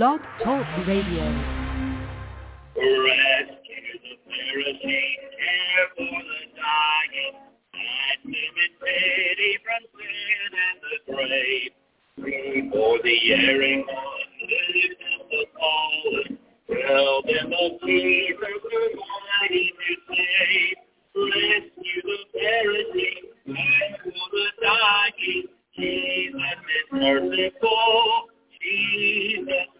Blog Talk Radio. Merciful, Jesus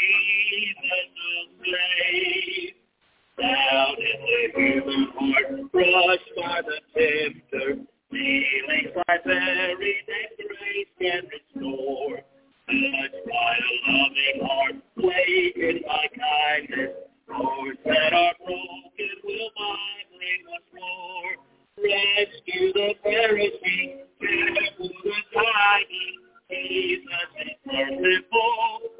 Jesus. Down in the human heart, crushed by the tempter, can restore. Loving heart, kindness, hearts that are broken will find once more. Rescue the the. Jesus is merciful,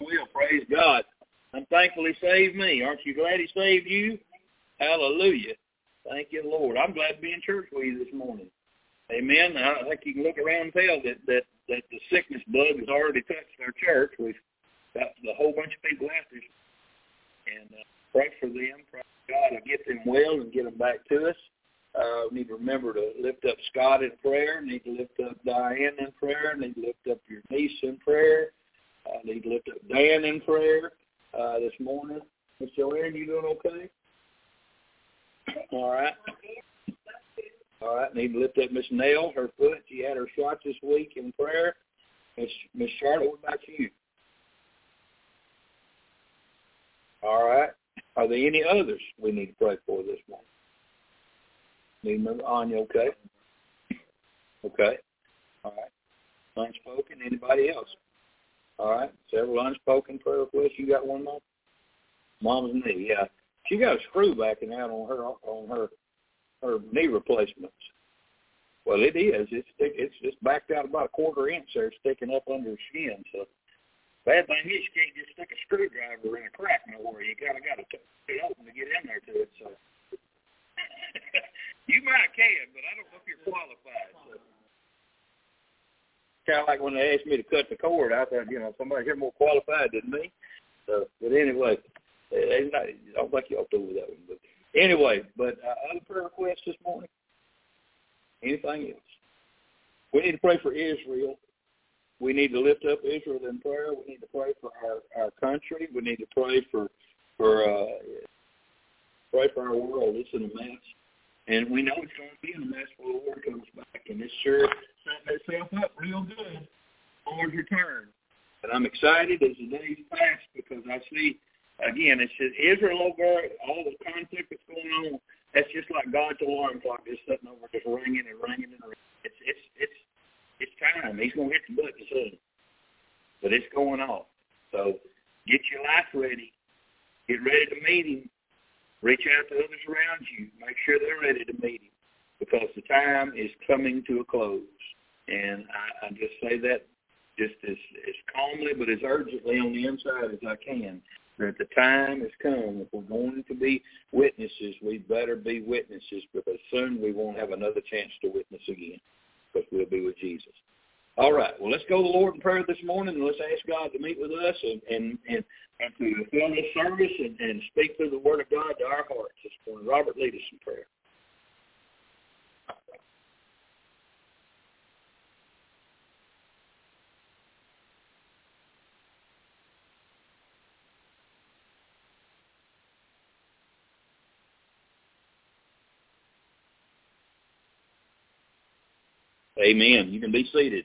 Well, praise God. I'm thankful he saved me. Aren't you glad he saved you? Hallelujah. Thank you, Lord. I'm glad to be in church with you this morning. Amen. I think you can look around and tell that, that, that the sickness bug has already touched our church. We've got a whole bunch of people out us. And uh, pray for them. Pray God to get them well and get them back to us. Uh, we need to remember to lift up Scott in prayer. Need to lift up Diane in prayer. Need to lift up your niece in prayer. Uh, need to lift up Dan in prayer uh, this morning. Miss Joanne, you doing okay? All right. All right. Need to lift up Miss Nell, her foot. She had her shot this week in prayer. Miss Miss Charlotte, what about you? All right. Are there any others we need to pray for this morning? Need to Anya, okay? Okay. All right. Unspoken. Anybody else? All right. Several unspoken prayer requests. You got one more? Mom's knee. Yeah. She got a screw backing out on her on her her knee replacements. Well, it is. It's. It's just backed out about a quarter inch there, sticking up under her skin. So bad thing is you can't just stick a screwdriver in a crack nowhere. You gotta gotta t- it open to get in there to it. So you might can, but I don't know if you're qualified. So. Kind of like when they asked me to cut the cord, I thought, you know, somebody here more qualified than me. So, but anyway, they not, I don't think y'all do with that one. But anyway, but uh, other prayer requests this morning. Anything else? We need to pray for Israel. We need to lift up Israel in prayer. We need to pray for our our country. We need to pray for for uh, pray for our world. It's in a mess. And we know it's going to be a mess when the Lord comes back. And it's sure setting itself up real good Lord's return. And I'm excited as the days pass because I see, again, it's just Israel over all the conflict that's going on. That's just like God's alarm clock just sitting over, just ringing and ringing and ringing. It's it's it's it's time. He's going to hit the button soon, but it's going off. So get your life ready. Get ready to meet Him. Reach out to others around you. Make sure they're ready to meet him because the time is coming to a close. And I, I just say that just as, as calmly but as urgently on the inside as I can, that the time has come. If we're going to be witnesses, we better be witnesses because soon we won't have another chance to witness again because we'll be with Jesus. All right. Well, let's go to the Lord in prayer this morning, and let's ask God to meet with us and and and, and to fill this service and, and speak through the Word of God to our hearts this morning. Robert, lead us in prayer. Amen. You can be seated.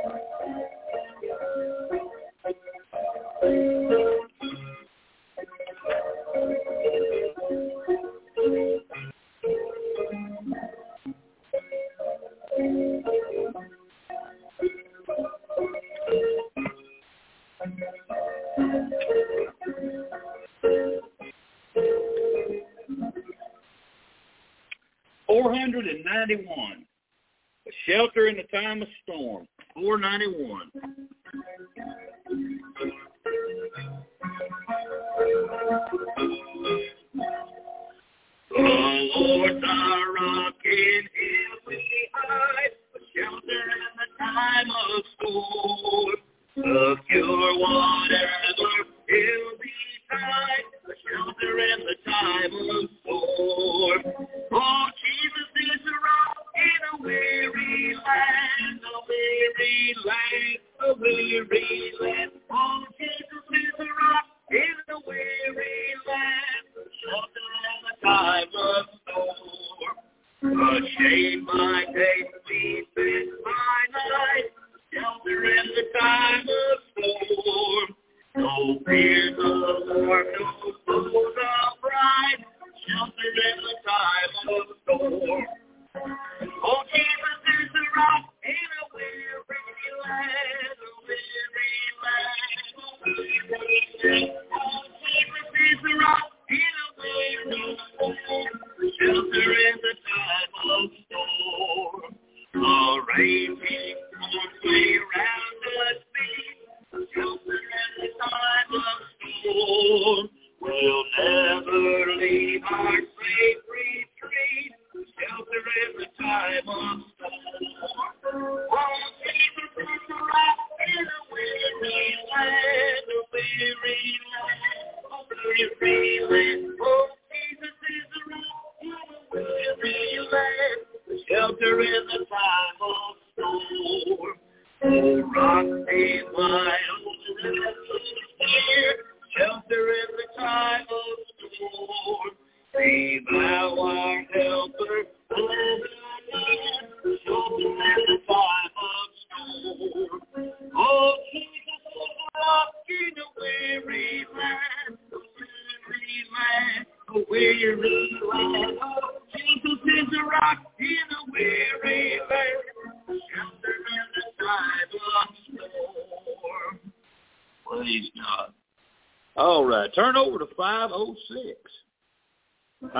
91, A shelter in the time of storm, 491. Open the Lord knows the bride, sheltered in the time of storm.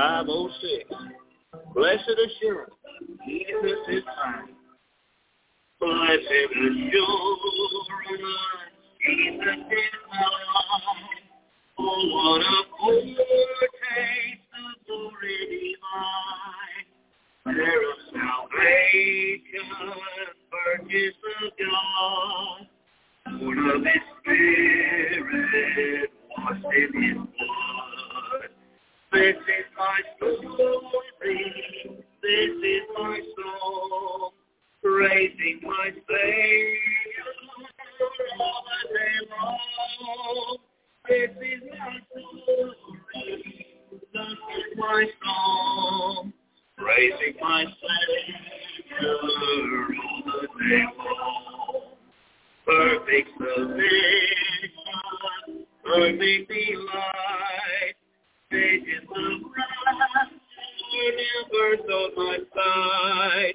Ah, vamos ver. This is my story. This is my song. Praising my Savior all the day long. Perfect salvation, delight. The my side.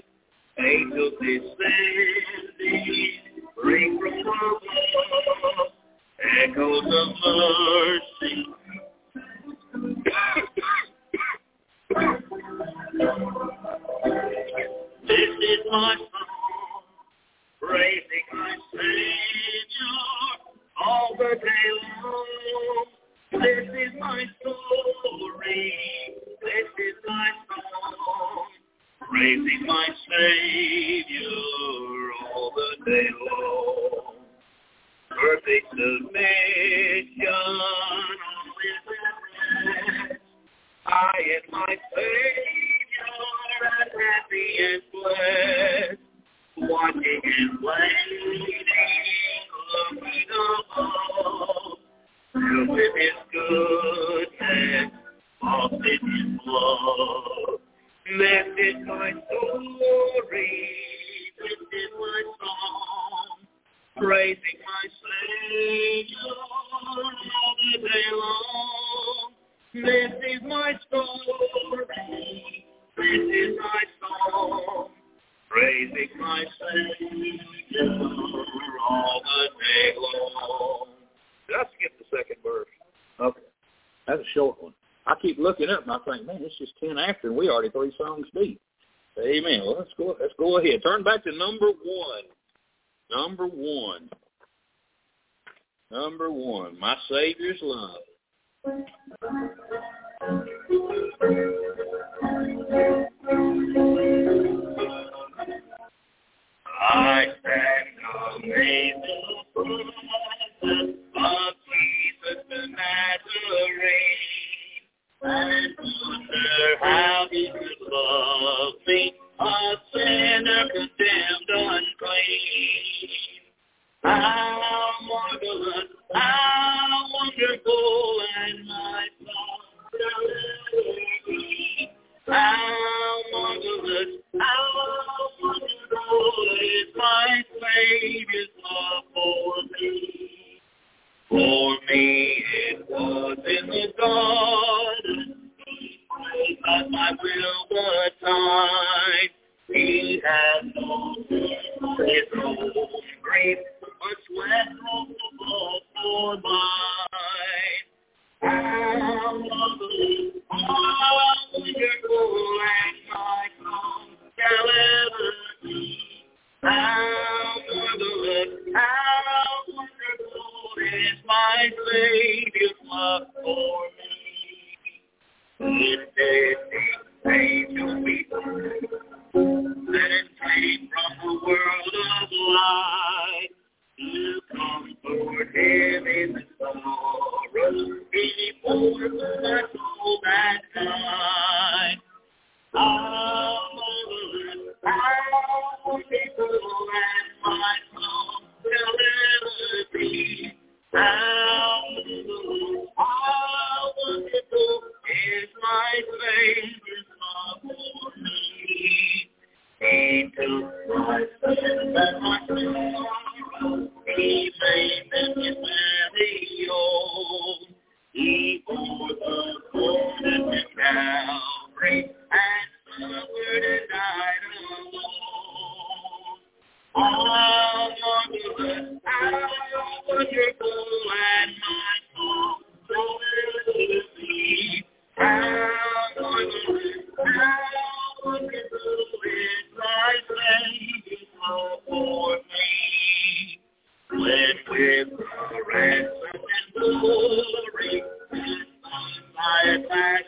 Back to number one. Number one. Number one. My Savior's love. I stand amazed of Jesus the Nazarene my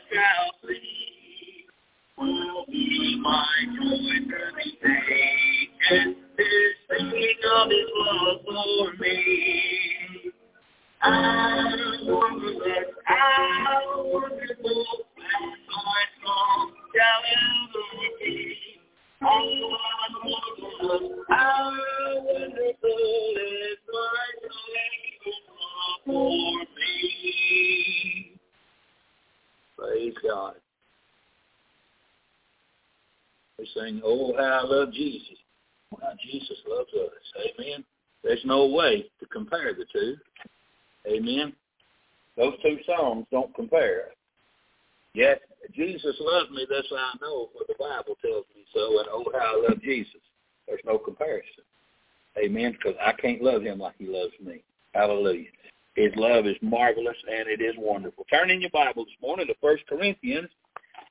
don't compare. Yet Jesus loved me, thus I know, for the Bible tells me so, and oh, how I love Jesus. There's no comparison. Amen. Because I can't love him like he loves me. Hallelujah. His love is marvelous and it is wonderful. Turn in your Bible this morning to First Corinthians,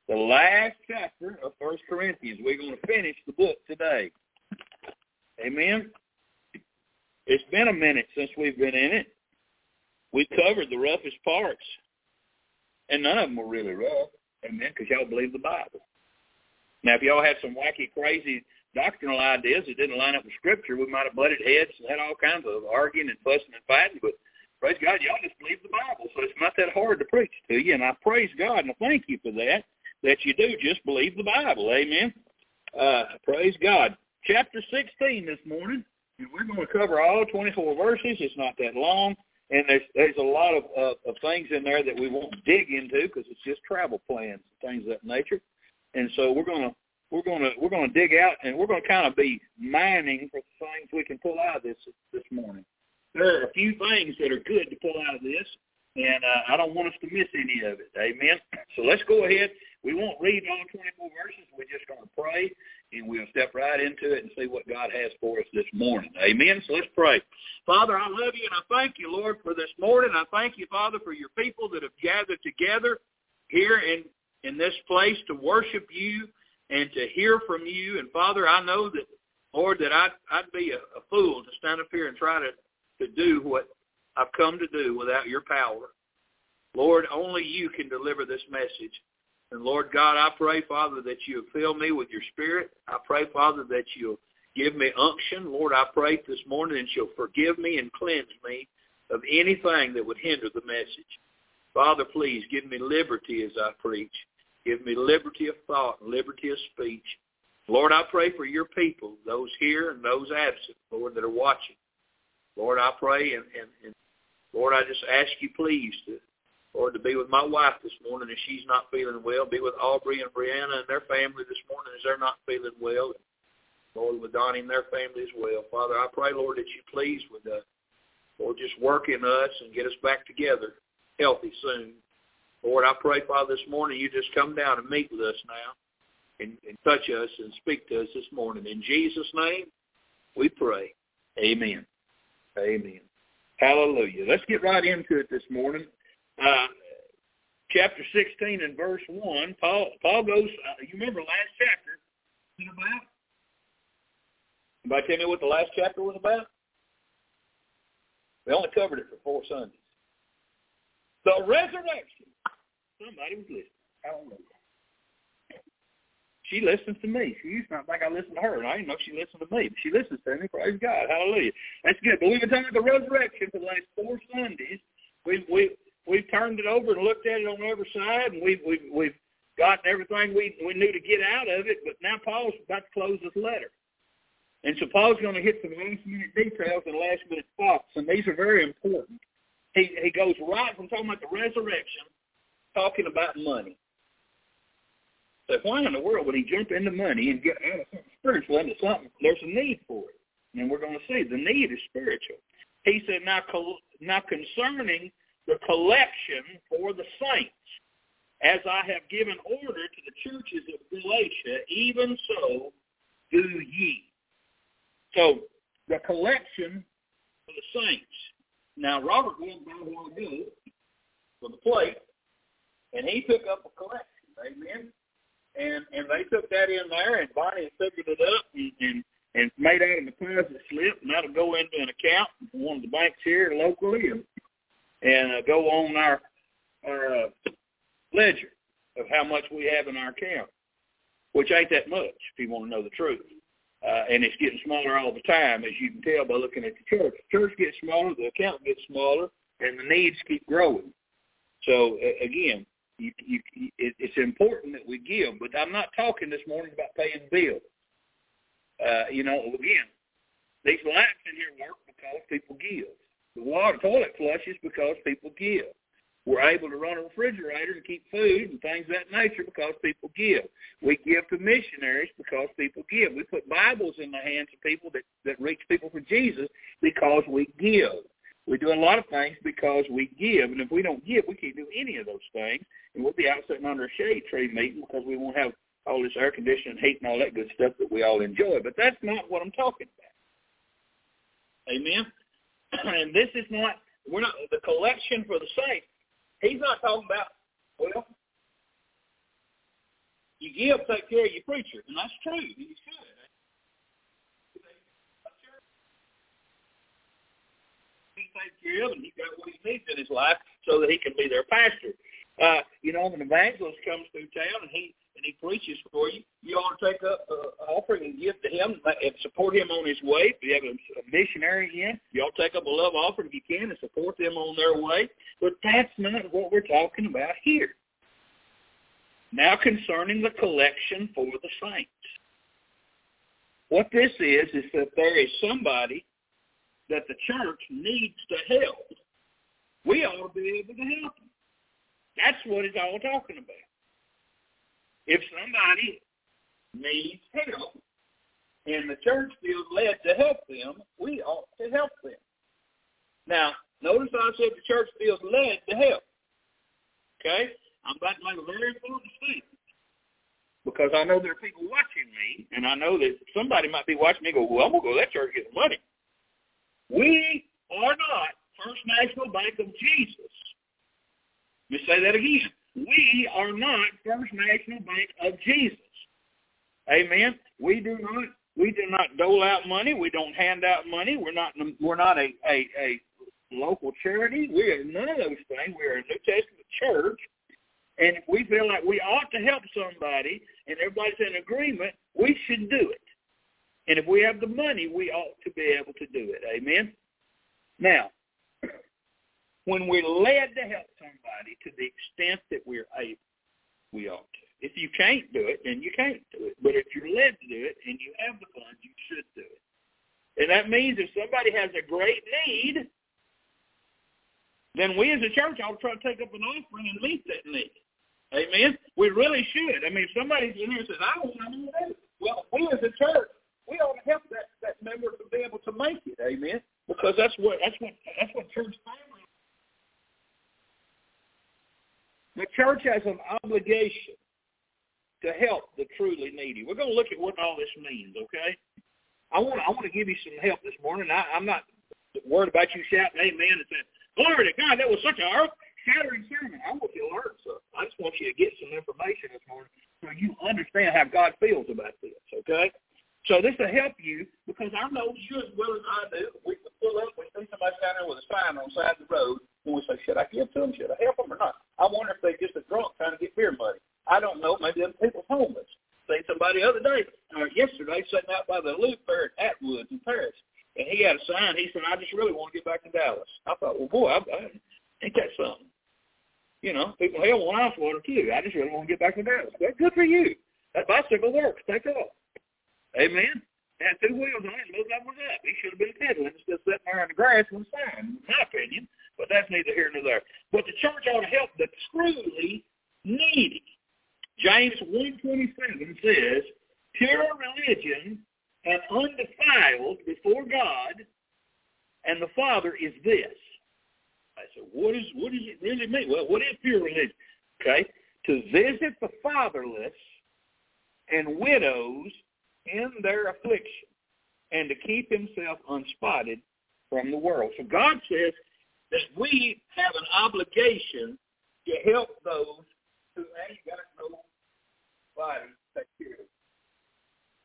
the last chapter of First Corinthians. We're going to finish the book today. Amen. It's been a minute since we've been in it. We covered the roughest parts, and none of them were really rough. Amen, because y'all believe the Bible. Now, if y'all had some wacky, crazy doctrinal ideas that didn't line up with Scripture, we might have butted heads and had all kinds of arguing and fussing and fighting, but praise God, y'all just believe the Bible, so it's not that hard to preach to you, and I praise God and I thank you for that, that you do just believe the Bible. Amen. Uh, praise God. chapter 16 this morning, and we're going to cover all 24 verses. It's not that long, and there's there's a lot of uh, of things in there that we won't dig into because it's just travel plans and things of that nature. And so we're to we're to we're to dig out and we're to kind of be mining for things we can pull out of this this morning. There are a few things that are good to pull out of this, and uh, I don't want us to miss any of it. Amen. So let's go ahead. We won't read all 24 verses. We're just going to pray, and we'll step right into it and see what God has for us this morning. Amen. So let's pray. Father, I love you, and I thank you, Lord, for this morning. I thank you, Father, for your people that have gathered together here in in this place to worship you and to hear from you. And Father, I know that, Lord, that I'd, I'd be a, a fool to stand up here and try to, to do what I've come to do without your power. Lord, only you can deliver this message. And Lord God, I pray, Father, that you'll fill me with your spirit. I pray, Father, that you'll give me unction. Lord, I pray this morning that you'll forgive me and cleanse me of anything that would hinder the message. Father, please give me liberty as I preach. Give me liberty of thought and liberty of speech. Lord, I pray for your people, those here and those absent, Lord, that are watching. Lord, I pray and, and, and Lord, I just ask you please to, Lord, to be with my wife this morning if she's not feeling well. Be with Aubrey and Brianna and their family this morning as they're not feeling well. Lord, with Donnie and their family as well. Father, I pray, Lord, that you please with us. Lord, just work in us and get us back together healthy soon. Lord, I pray, Father, this morning you just come down and meet with us now and, and touch us and speak to us this morning. In Jesus' name, we pray. Amen. Amen. Hallelujah. Let's get right into it this morning. Uh, chapter 16 and verse 1, Paul, Paul goes, uh, you remember last chapter, about? Anybody tell me what the last chapter was about? We only covered it for four Sundays. The resurrection Somebody was listening. I don't know. She listens to me. She used to not think I listen to her, and I didn't know she listened to me. But she listens to me. Praise God. Hallelujah. That's good. But we've been talking about the resurrection for the last four Sundays. We've we we've turned it over and looked at it on every side, and we've we've we've gotten everything we we knew to get out of it. But now Paul's about to close this letter. And so Paul's going to hit some last minute details and last minute thoughts, and these are very important. He he goes right from talking about the resurrection talking about money. So why in the world would he jump into money and get out of something spiritual into something? There's a need for it. And we're going to see the need is spiritual. He said, now, now concerning the collection for the saints, as I have given order to the churches of Galatia, even so do ye. So the collection for the saints. Now, Robert went by while ago for the plate, and he took up a collection. Amen. And and they took that in there, and Bonnie figured it up and, and and made out a deposit slip, and that'll go into an account for one of the banks here locally, and and uh, go on our our uh, ledger of how much we have in our account, which ain't that much if you want to know the truth. Uh, and it's getting smaller all the time, as you can tell by looking at the church. The church gets smaller, the account gets smaller, and the needs keep growing. So uh, again, you, you, it, it's important that we give, but I'm not talking this morning about paying bills. Uh, you know, again, these lights in here work because people give. The water toilet flushes because people give. We're able to run a refrigerator and keep food and things of that nature because people give. We give to missionaries because people give. We put Bibles in the hands of people that, that reach people for Jesus because we give. We do a lot of things because we give, and if we don't give, we can't do any of those things, and we'll be out sitting under a shade tree meeting because we won't have all this air conditioning, heat, and all that good stuff that we all enjoy. But that's not what I'm talking about. Amen. And this is not we're not the collection for the saints. He's not talking about well, you give, take care of your preacher, and that's true. You should. Take care of him. He's got what he needs in his life so that he can be their pastor. Uh, you know, when an evangelist comes through town and he and he preaches for you, you ought to take up uh, offering and give to him and support him on his way. If you have a, a missionary in, you ought to take up a love offering if you can and support them on their way. But that's not what we're talking about here. Now concerning the collection for the saints. What this is, is that there is somebody that the church needs to help. We ought to be able to help them. That's what it's all talking about. If somebody needs help and the church feels led to help them, we ought to help them. Now, notice I said the church feels led to help. Okay? I'm about to make a very important statement because I know there are people watching me, and I know that somebody might be watching me go, well, I'm going to go to that church and get money. We are not First National Bank of Jesus. Let me say that again. We are not First National Bank of Jesus. Amen. We do not we do not dole out money. We don't hand out money. We're not we're not a a, a local charity. We are none of those things. We are a New Testament church. And if we feel like we ought to help somebody and everybody's in agreement, we should do it. And if we have the money, we ought to be able to do it. Amen? Now, when we're led to help somebody to the extent that we're able, we ought to. If you can't do it, then you can't do it. But if you're led to do it and you have the funds, you should do it. And that means if somebody has a great need, then we as a church ought to try to take up an offering and meet that need. Amen. We really should. I mean, if somebody's in here and says, "I don't want to do that," well, we as a church, we ought to help that that member to be able to make it. Amen. Because that's what that's what that's what church family. The church has an obligation to help the truly needy. We're going to look at what all this means. Okay. I want I want to give you some help this morning. I, I'm not worried about you shouting "Amen" and saying, "Glory to God." That was such a earth shattering sermon. I want you to learn something. I just want you to get some information this morning so you understand how God feels about this, okay? So this will help you because I know you as well as I do. We can pull up, we see somebody down there with a sign on the side of the road, and we say, should I give to them? Should I help them or not? I wonder if they're just a drunk trying to get beer money. I don't know. Maybe them people's homeless. Seen somebody the other day, or yesterday, sitting out by the Loop Fair at Atwoods in Paris, and he had a sign. He said, "I just really want to get back to Dallas." I thought, well, boy, I, I, ain't that something? You know, people hell want ice water too. I just really want to get back to Dallas. That's good for you. That bicycle works. Take off. Amen. Had two wheels on it moved up was up. He should have been pedaling instead of sitting there in the grass with a sign, in my opinion. But that's neither here nor there. But the church ought to help the truly needy. James 1.27 says, pure religion and undefiled before God and the Father is this, I said, what is what does it really mean? Well, what is pure religion? Okay, to visit the fatherless and widows in their affliction, and to keep himself unspotted from the world. So God says that we have an obligation to help those who ain't got nobody to take care of.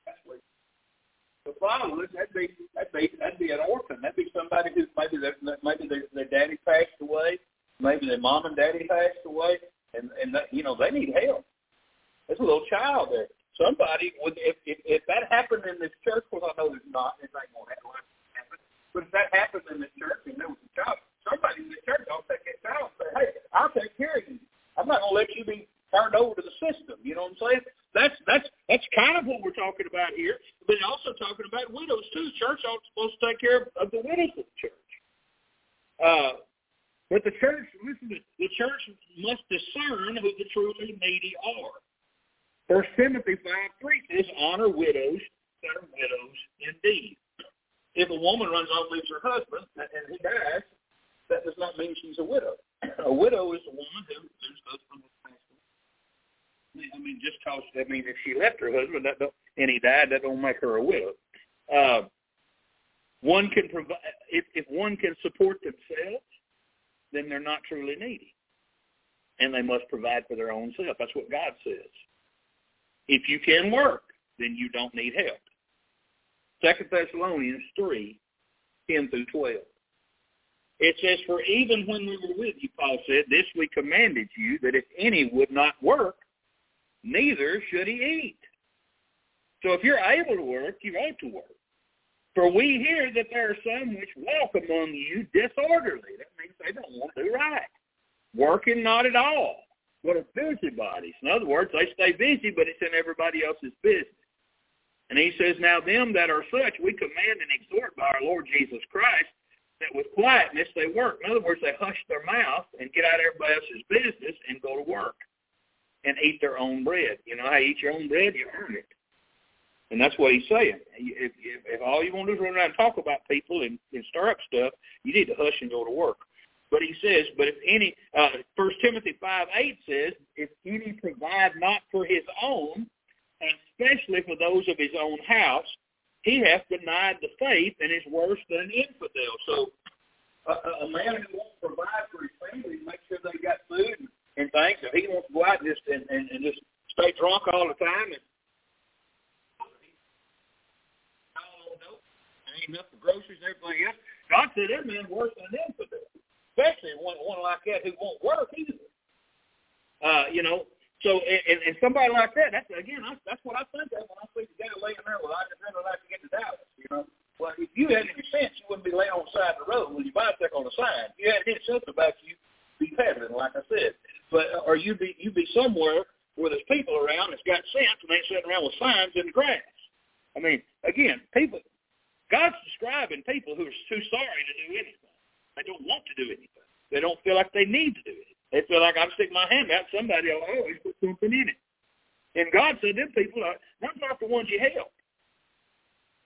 That's what the fatherless, that'd be that'd be that'd be an orphan. That'd be somebody who maybe their maybe their, their daddy passed away, maybe their mom and daddy passed away, and and you know they need help. There's a little child there. Somebody would if if, if that happened in this church, well I know there's not, it ain't gonna happen. But if that happened in this church and there was a child, somebody in the church will take that child and say, Hey, I'll take care of you. I'm not gonna let you be turned over to the system. You know what I'm saying? That's that's that's kind of what we're talking about here. But also talking about widows too. Church is supposed to take care of the widows of the church. Uh, but the church, listen, the church must discern who the truly needy are. First Timothy five three says, "Honor widows that are widows indeed." If a woman runs off leaves her husband and he dies, that does not mean she's a widow. A widow is a woman who, whose husband was I mean, just cause I mean, if she left her husband that don't, and he died, that don't make her a widow. Uh, one can provide if if one can support themselves, then they're not truly needy, and they must provide for their own self. That's what God says. If you can work, then you don't need help. Second Thessalonians three, ten through twelve. It says, For even when we were with you, Paul said, this we commanded you, that if any would not work, neither should he eat. So if you're able to work, you ought to work. For we hear that there are some which walk among you disorderly. That means they don't want to do right. Working not at all, but are busybodies. In other words, they stay busy, but it's in everybody else's business. And he says, Now them that are such we command and exhort by our Lord Jesus Christ that with quietness they work. In other words, they hush their mouth and get out of everybody else's business and go to work and eat their own bread. You know how you eat your own bread? You earn it. And that's what he's saying. If, if, if all you want to do is run around and talk about people and, and stir up stuff, you need to hush and go to work. But he says, but if any, uh, Timothy 5, 8 says, if any provide not for his own, and especially for those of his own house, he hath denied the faith and is worse than an infidel. So uh, a man who won't provide for his family, make sure they got food and, things, if he wants to go out and just and, and, and just stay drunk all the time and ain't enough for groceries and everything else. God said that man worse than an infidel, especially one one like that who won't work either. Uh, you know, so and, and somebody like that, that's again, that's, that's what I think of when I see the guy laying there. Well, I just really like to get to Dallas. You know, well, if you had any sense, you wouldn't be laying on the side of the road with your bicycle on the side. If you had any sense about you, be pedaling, like I said. But uh, or you'd be you'd be somewhere where there's people around that's got sense and they sitting around with signs in the grass. I mean, again, people God's describing people who are too sorry to do anything. They don't want to do anything. They don't feel like they need to do it. They feel like I'm sticking my hand out, somebody will always put something in it. And God said them people are that's not the ones you help.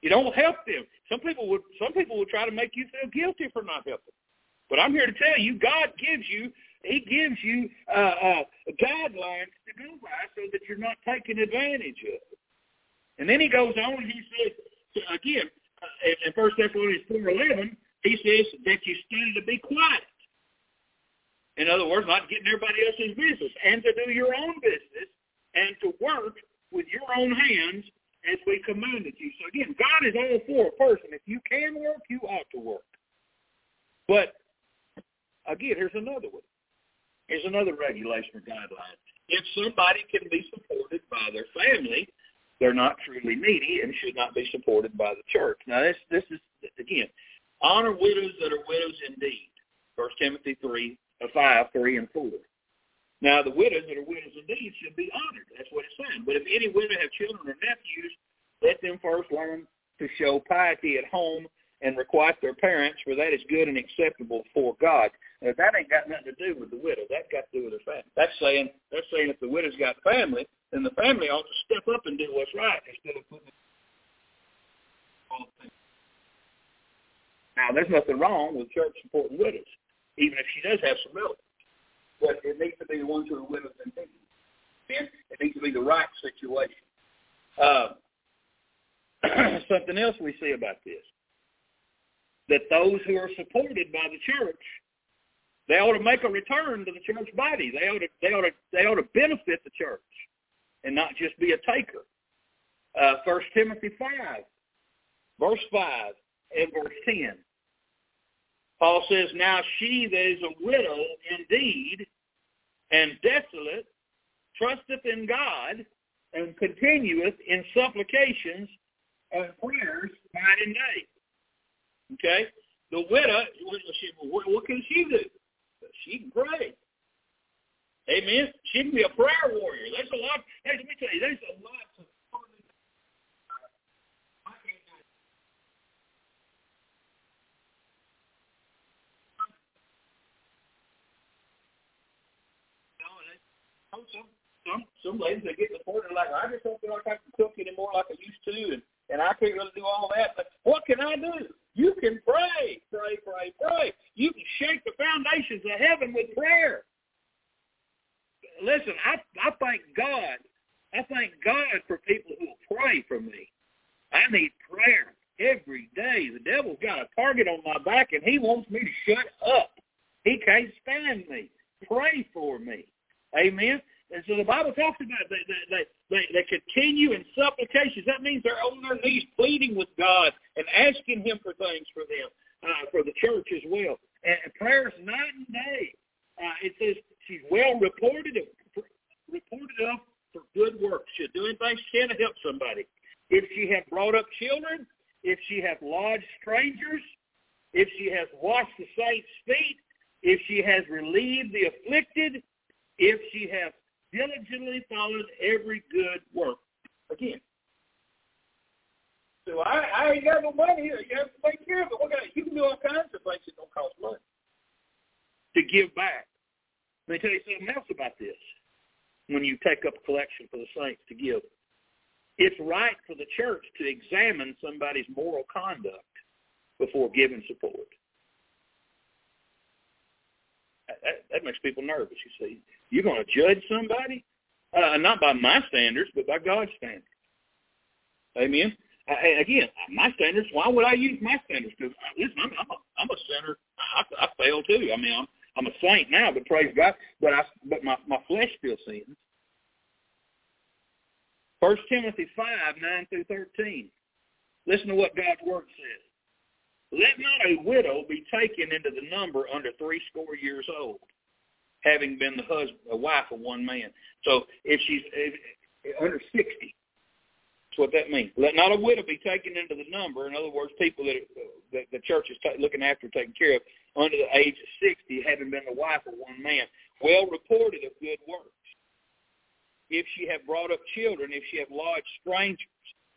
You don't help them. Some people would some people will try to make you feel guilty for not helping. But I'm here to tell you, God gives you He gives you uh, uh, guidelines to go by so that you're not taking advantage of. And then He goes on. He says again, in First Thessalonians four eleven, he says that you study to be quiet. In other words, not getting everybody else's business, and to do your own business, and to work with your own hands as we commanded you. So again, God is all for a person. If you can work, you ought to work. But again, here's another one. Here's another regulation or guideline. If somebody can be supported by their family, they're not truly needy and should not be supported by the church. Now, this this is again, honor widows that are widows indeed. First Timothy three, uh, five, three, and four. Now, the widows that are widows indeed should be honored. That's what it's saying. But if any widow have children or nephews, let them first learn to show piety at home and requite their parents, for that is good and acceptable before God. Now, that ain't got nothing to do with the widow. That got to do with her family. That's saying that's saying if the widow's got family, then the family ought to step up and do what's right instead of putting now, there's nothing wrong with church supporting widows, even if she does have some relatives. But it needs to be the ones who are widows and things. It needs to be the right situation. Uh, something else we see about this, that those who are supported by the church, they ought to make a return to the church body. They ought to, they ought to, they ought to benefit the church and not just be a taker. Uh, 1 Timothy 5, verse 5 and verse 10. Paul says, Now she that is a widow indeed and desolate trusteth in God and continueth in supplications and prayers night and day. Okay? The widow, what can she do? She can pray. Amen. She can be a prayer warrior. There's a lot. Hey, let me tell you, there's a lot of some some some ladies they get to the point they're like, I just don't feel like I can cook anymore like I used to, and and I can't really do all that. But what can I do? You can pray, pray, pray, pray. You can shake the foundations of heaven with prayer listen, I I thank God. I thank God for people who will pray for me. I need prayer every day. The devil's got a target on my back, and he wants me to shut up. He can't stand me. Pray for me. Amen. So the Bible talks about they they they, they continue in supplications. That means they're on their knees pleading with God and asking Him for things for them, uh, for the church as well. And prayers night and day. Uh, it says she's well reported reported up for good works. She's doing things she can to help somebody. If she hath brought up children, if she hath lodged strangers, if she hath washed the saints' feet, if she has relieved the afflicted, if she hath diligently followed every good work. Again, So I, I ain't got no money. You have to take care of it. What you can do all kinds of things that don't cost money to give back. Let me tell you something else about this. When you take up a collection for the saints to give, it's right for the church to examine somebody's moral conduct before giving support. That, that makes people nervous, you see. You're going to judge somebody? Uh, not by my standards, but by God's standards. Amen? I, again, my standards, why would I use my standards? Because, listen, I'm, I'm, a, I'm a sinner. I, I fail too. I mean, I'm, I'm a saint now, but praise God. But I, but my, my flesh still sins. First Timothy 5, 9 through 13. Listen to what God's Word says. Let not a widow be taken into the number under three score years old, having been the husband, a wife of one man. So if she's under 60, that's what that means. Let not a widow be taken into the number. In other words, people that, that the church is t- looking after, taking care of, under the age of 60, having been the wife of one man, well reported of good works. If she have brought up children, if she have lodged strangers,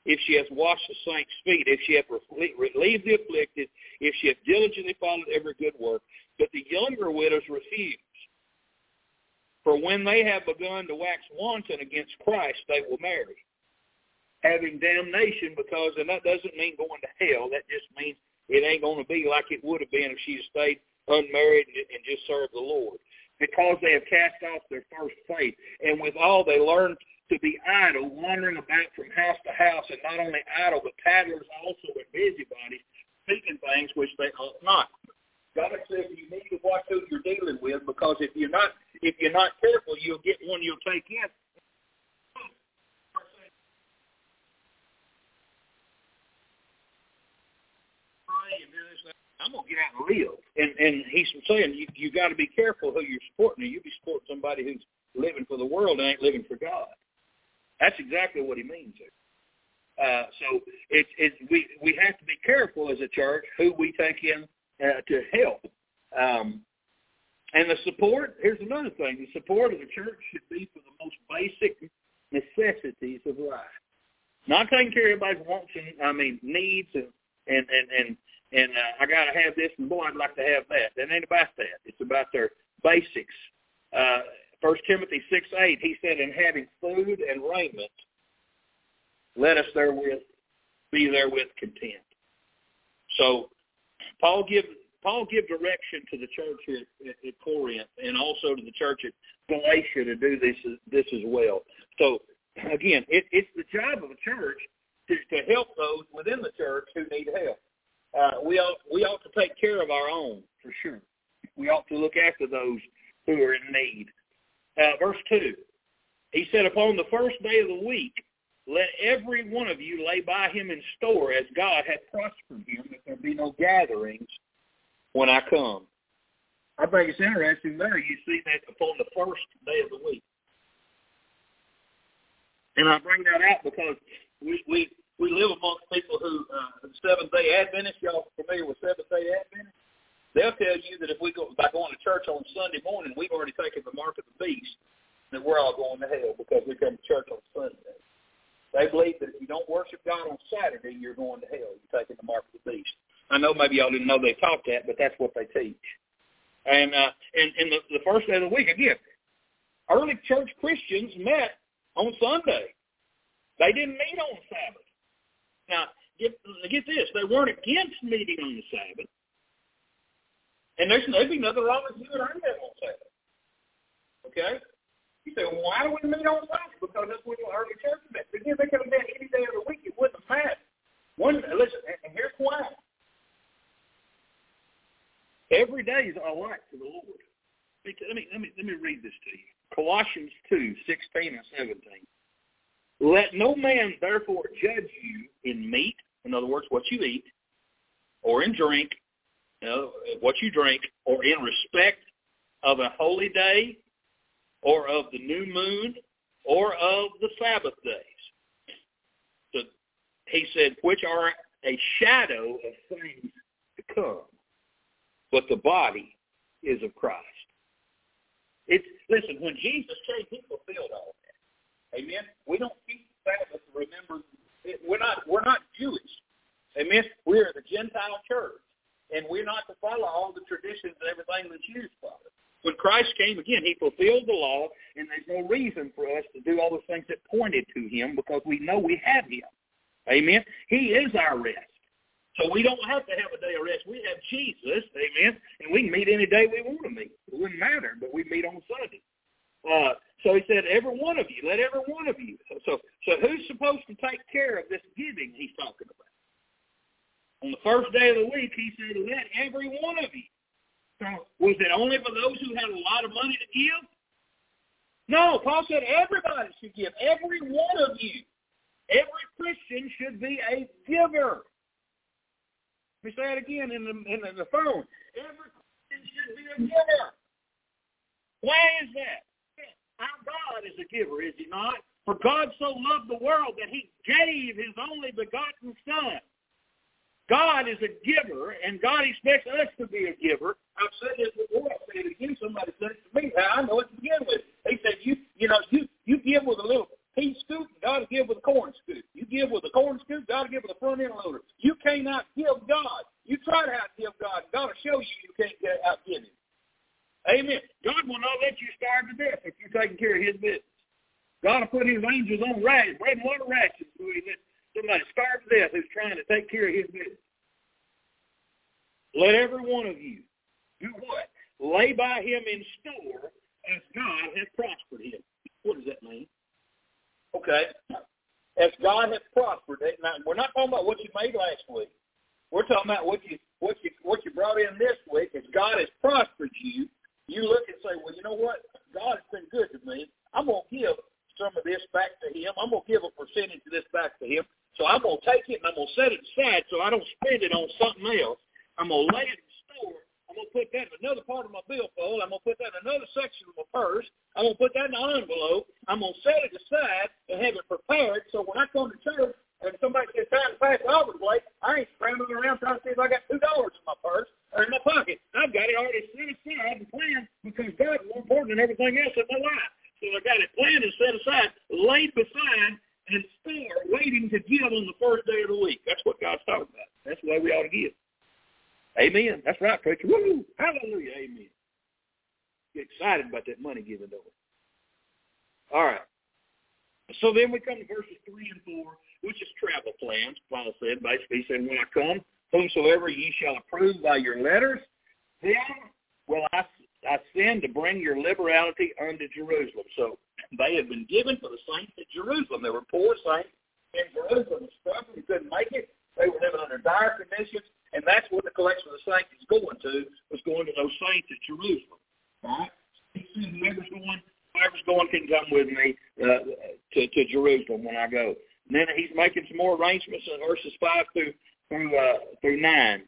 if she has washed the saints' feet, if she hath relieved the afflicted, if she hath diligently followed every good work. But the younger widows refuse. For when they have begun to wax wanton against Christ, they will marry, having damnation because, and that doesn't mean going to hell. That just means it ain't going to be like it would have been if she had stayed unmarried and just served the Lord. Because they have cast off their first faith, and with all they learned to be idle, wandering about from house to house, and not only idle, but tattlers also and busybodies, speaking things which they ought not. God says you need to watch who you're dealing with because if you're not if you're not careful, you'll get one you'll take in. I'm gonna get out and live. And and he's saying you you got to be careful who you're supporting. You be supporting somebody who's living for the world and ain't living for God. That's exactly what he means there. Uh, so it's it's we we have to be careful as a church who we take in uh, to help. Um, and the support, here's another thing: the support of the church should be for the most basic necessities of life. Not taking care of everybody's wants and I mean needs and and and and and uh, I got to have this and boy I'd like to have that. That ain't about that. It's about their basics. Uh, Timothy 6, 8, he said, in having food and raiment, let us therewith be therewith content. So Paul give Paul give direction to the church at, at, Corinth and also to the church at Galatia to do this this as well. So again, it, it's the job of a church to, to help those within the church who need help. Uh, we ought we ought to take care of our own for sure. We ought to look after those who are in need. Uh, verse 2, he said, Upon the first day of the week, let every one of you lay by him in store as God hath prospered him, that there be no gatherings when I come. I think it's interesting there. You see that upon the first day of the week. And I bring that out because we we we live amongst people who uh, Seventh Day Adventists. Y'all familiar with Seventh Day Adventists? They'll tell you that if we go by going to church on Sunday morning, we've already taken the mark of the beast, that we're all going to hell because we come to church on. They believe that if you don't worship God on Saturday, you're going to hell. You're taking the mark of the beast. I know maybe y'all didn't know they taught that, but that's what they teach. And uh, and, and the, the first day of the week, again, early church Christians met on Sunday. They didn't meet on Sabbath. Now, get, get this, they weren't against meeting on the Sabbath. And there's, there'd be nothing wrong with you and I on Sabbath. Okay? You say, well, why do we meet on Sabbath? Because that's when the early church met. Again, they could have met any day of the week. It wouldn't have mattered. One, listen, and here's why. Every day is all right to the Lord. Let me, let me, let me read this to you. Colossians 2, 16 and 17. Let no man therefore judge you in meat, in other words, what you eat, or in drink, you know, what you drink, or in respect of a holy day, or of the new moon, or of the Sabbath days. So he said, which are a shadow of things to come, but the body is of Christ. It's listen, when Jesus came, he fulfilled all that. Amen. We don't keep the Sabbath remember. We're not we're not Jewish. Amen. We're the Gentile church, and we're not to follow all the traditions and everything that Jews follow. When Christ came again, he fulfilled the law, and there's no reason for us to do all those things that pointed to him because we know we have him. Amen. He is our rest. So we don't have to have a day of rest. We have Jesus, amen, and we can meet any day we want to meet. It wouldn't matter, but we meet on Sunday. Uh, so he said, every one of you, let every one of you. So, so, so who's supposed to take care of this giving he's talking about? On the first day of the week, he said, let every one of you. Was it only for those who had a lot of money to give? No, Paul said everybody should give. Every one of you. Every Christian should be a giver. Let me say it again in the, in the phone. Every Christian should be a giver. Why is that? Our God is a giver, is he not? For God so loved the world that he gave his only begotten Son. God is a giver, and God expects us to be a giver. I've said this before. I'll say it again. Somebody said it to me. I know it to begin with. They said, you you know, you, you give with a little pea scoop, God will give with a corn scoop. You give with a corn scoop, God will give with a front end loader. You cannot give God. You try to outgive God. God will show you you can't get outgive him. Amen. God will not let you starve to death if you're taking care of his business. God will put his angels on rations, bread and water rations, so he let somebody starve to death who's trying to take care of his business. Let every one of you do what? Lay by him in store as God has prospered him. What does that mean? Okay. As God has prospered it. Now, we're not talking about what you made last week. We're talking about what you what you what you brought in this week. As God has prospered you, you look and say, well, you know what? God has been good to me. I'm to give some of this back to him. I'm going to give a percentage of this back to him. So I'm going to take it and I'm going to set it aside so I don't spend it on something else. I'm going to lay it in store. I'm going to put that in another part of my billfold. I'm going to put that in another section of my purse. I'm going to put that in an envelope. I'm going to set it aside and have it prepared so when I come to church and somebody says time to pass offering plate, I ain't scrambling around trying to see if I got $2 in my purse or in my pocket. I've got it already set aside and planned because God's more important than everything else in my life. So I got it planned and set aside, laid beside, and store, waiting to give on the first day of the week. That's what God's talking about. That's the way we ought to give. Amen. That's right, preacher. Woo! Hallelujah. Amen. Get excited about that money giving, don't we? All right. So then we come to verses 3 and 4, which is travel plans. Paul said, basically, he said, when I come, whomsoever ye shall approve by your letters, then will I, I send to bring your liberality unto Jerusalem. So they had been given for the saints at Jerusalem. There were poor saints in Jerusalem struggling, couldn't make it. They were living under dire conditions. And that's what the collection of the saints is going to, was going to those saints at Jerusalem. All right? Whoever's going, whoever's going can come with me uh, to, to Jerusalem when I go. And then he's making some more arrangements in verses 5 through, through, uh, through 9.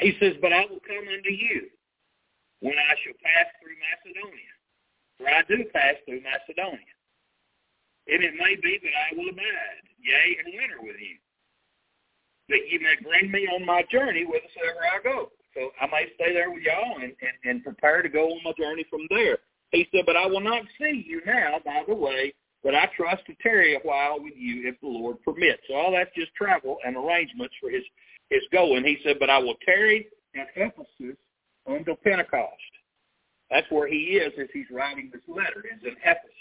He says, but I will come unto you when I shall pass through Macedonia. For I do pass through Macedonia. And it may be that I will abide, yea, and winter with you that you may bring me on my journey whithersoever I go. So I may stay there with y'all and, and, and prepare to go on my journey from there. He said, but I will not see you now, by the way, but I trust to tarry a while with you if the Lord permits. So all that's just travel and arrangements for his, his going. He said, but I will tarry at Ephesus until Pentecost. That's where he is as he's writing this letter, is in Ephesus.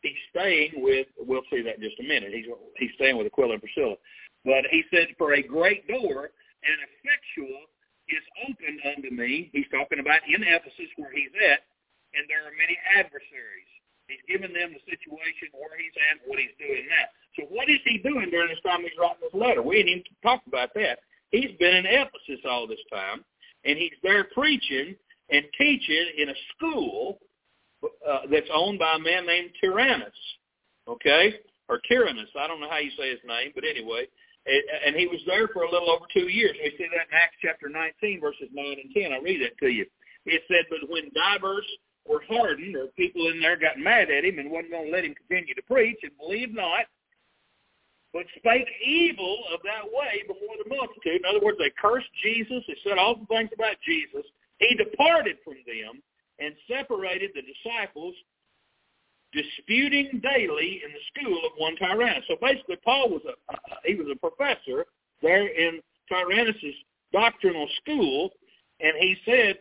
He's staying with, we'll see that in just a minute. He's, he's staying with Aquila and Priscilla. But he said, for a great door and effectual is opened unto me. He's talking about in Ephesus where he's at, and there are many adversaries. He's given them the situation where he's at, what he's doing now. So what is he doing during this time he's writing this letter? We didn't even talk about that. He's been in Ephesus all this time, and he's there preaching and teaching in a school uh, that's owned by a man named Tyrannus, okay, or Tyrannus. I don't know how you say his name, but anyway, and he was there for a little over two years. We see that in Acts chapter 19, verses 9 and 10. I'll read that to you. It said, but when divers were hardened, or people in there got mad at him and wasn't going to let him continue to preach, and believed not, but spake evil of that way before the multitude. In other words, they cursed Jesus. They said the things about Jesus. He departed from them and separated the disciples disputing daily in the school of one Tyrannus. So basically, Paul was a he was a professor there in Tyrannus' doctrinal school, and he said,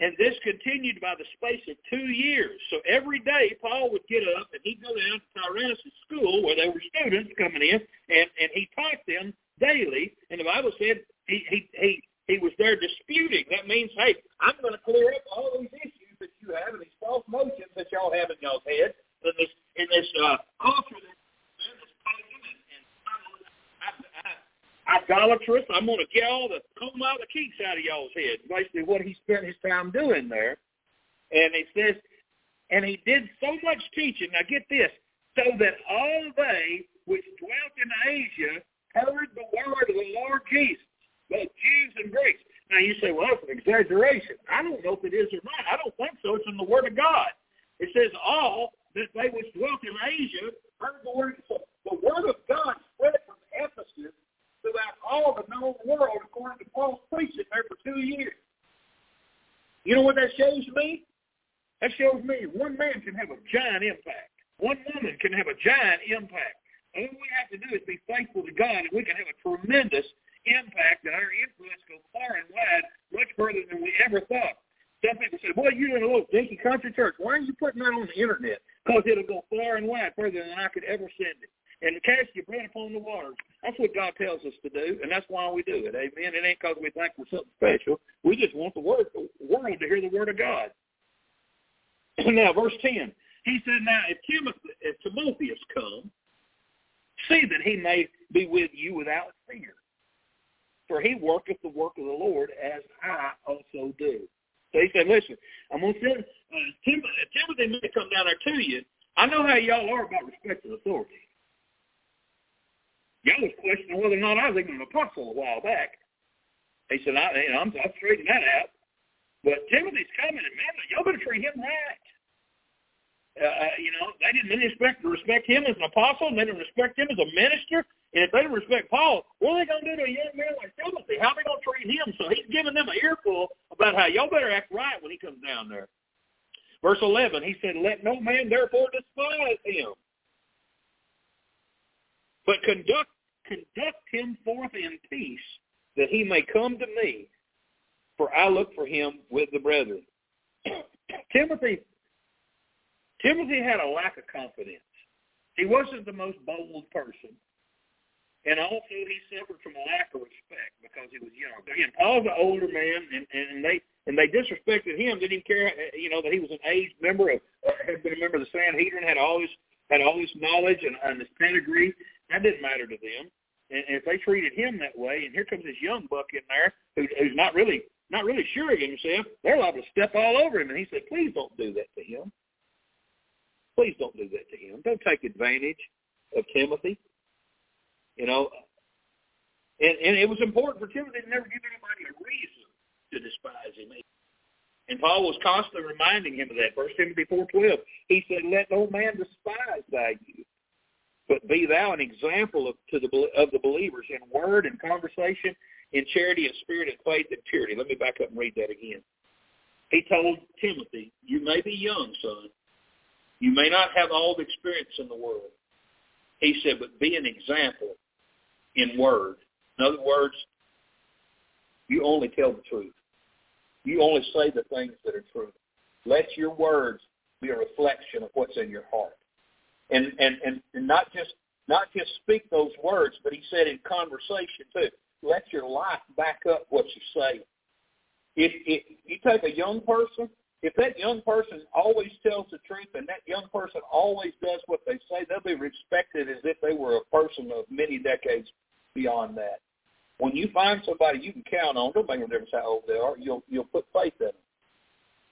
and this continued by the space of two years. So every day Paul would get up and he'd go down to Tyrannus' school where there were students coming in, and, and he taught them daily. And the Bible said he, he, he, he was there disputing. That means, hey, I'm going to clear up all these issues that you have and these false notions that y'all have in y'all's head in this, in this uh, culture that idolatrous. I'm going to get all the comb out the kinks out of y'all's head. Basically, what he spent his time doing there. And he says, and he did so much teaching. Now get this, so that all they which dwelt in Asia heard the word of the Lord Jesus, both Jews and Greeks. Now you say, well, that's an exaggeration. I don't know if it is or not. I don't think so. It's in the Word of God. It says all that they which dwelt in Asia heard the word. So the Word of God spread from Ephesus throughout all the known world according to Paul's preaching there for two years. You know what that shows me? That shows me one man can have a giant impact. One woman can have a giant impact. All we have to do is be faithful to God, and we can have a tremendous impact, and our influence go far and wide, much further than we ever thought. Some people say, boy, you're in a little dinky country church. Why are you putting that on the internet? Because it'll go far and wide, further than I could ever send it and cast your bread upon the waters. That's what God tells us to do, and that's why we do it. Amen. It ain't because we think we're something special. We just want the word, the world to hear the word of God. now, verse 10. He said, Now, if, Timothy, if Timotheus come, see that he may be with you without fear. For he worketh the work of the Lord as I also do. So he said, listen, I'm going to send uh, Timothy, Timothy may come down there to you. I know how y'all are about respect respecting authority. Y'all was questioning whether or not I was even an apostle a while back. He said, I, you know, I'm, I'm straightening that out. But Timothy's coming, and man, y'all better treat him right. Uh, uh, you know, they didn't respect respect him as an apostle, and they didn't respect him as a minister. And if they respect Paul, what are they going to do to a young man like Timothy? How are they going to treat him? So he's giving them an earful about how y'all better act right when he comes down there. Verse 11, he said, Let no man therefore despise him, but conduct conduct him forth in peace, that he may come to me, for I look for him with the brethren. Timothy, Timothy had a lack of confidence. He wasn't the most bold person. And also he suffered from a lack of respect because he was young. Again, Paul's an older man, and, and they and they disrespected him. Didn't care, you know, that he was an aged member of, uh, had been a member of the Sanhedrin, had all this had all this knowledge and, and this pedigree. That didn't matter to them. And, and if they treated him that way, and here comes this young buck in there who, who's not really not really sure of himself, they're liable to step all over him. And he said, please don't do that to him. Please don't do that to him. Don't take advantage of Timothy. You know, and, and it was important for Timothy to never give anybody a reason to despise him. And Paul was constantly reminding him of that. First Timothy four twelve. He said, "Let no man despise thy youth, but be thou an example of to the of the believers in word and conversation, in charity and spirit and faith and purity." Let me back up and read that again. He told Timothy, "You may be young, son. You may not have all the experience in the world." He said, "But be an example in word. In other words, you only tell the truth. You only say the things that are true. Let your words be a reflection of what's in your heart and and and, and not just not just speak those words, but he said in conversation too. Let your life back up what you say. If if you take a young person, if that young person always tells the truth and that young person always does what they say, they'll be respected as if they were a person of many decades beyond that. When you find somebody you can count on, don't make no difference how old they are, you'll you'll put faith in them.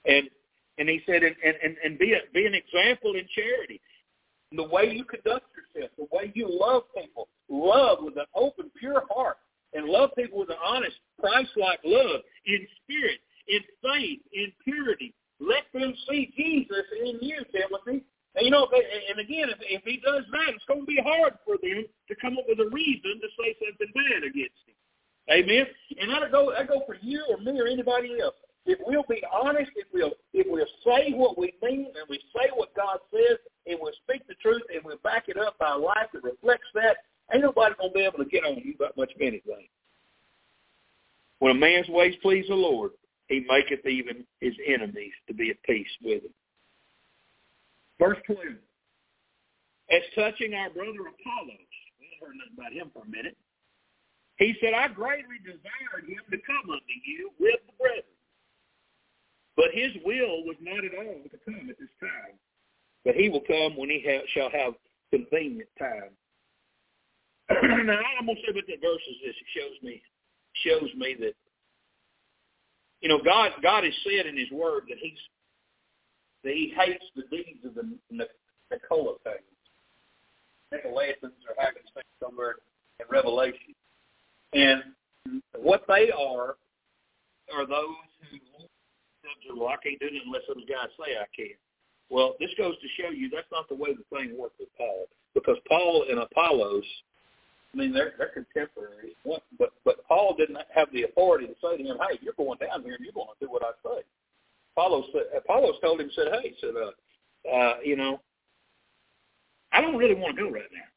And and he said, and and, and be a, be an example in charity the way you conduct yourself, the way you love people, love with an open, pure heart, and love people with an honest, Christ-like love, in spirit, in faith, in purity. Let them see Jesus in you, Timothy. And you know, and again, if, if he does that, it's going to be hard for them to come up with a reason to say something bad against him. Amen. And that'll go, that'll go for you or me or anybody else. If we'll be honest, if we'll if we'll say what we mean and we say what God says and we'll speak the truth and we'll back it up by a life that reflects that, ain't nobody gonna be able to get on you about much of anything. When a man's ways please the Lord, he maketh even his enemies to be at peace with him. Verse 12. As touching our brother Apollos, we haven't heard nothing about him for a minute. He said, I greatly desired him to come unto you with the brethren. But his will was not at all to come at this time. But he will come when he ha- shall have convenient time. now, I'm going to say about that verse is this. It shows me, shows me that, you know, God, God has said in his word that he's, he hates the deeds of the, Nicolaitans. Nicolaitans are having somewhere in Revelation. And what they are are those who said, well, I can't do it unless those guys say I can. Well, this goes to show you that's not the way the thing worked with Paul, because Paul and Apollos, I mean, they're they're contemporaries. But but Paul didn't have the authority to say to him, "Hey, you're going down here and you're going to do what I say." Apollos Apollos told him, said, "Hey, said, uh, uh, you know, I don't really want to go right now."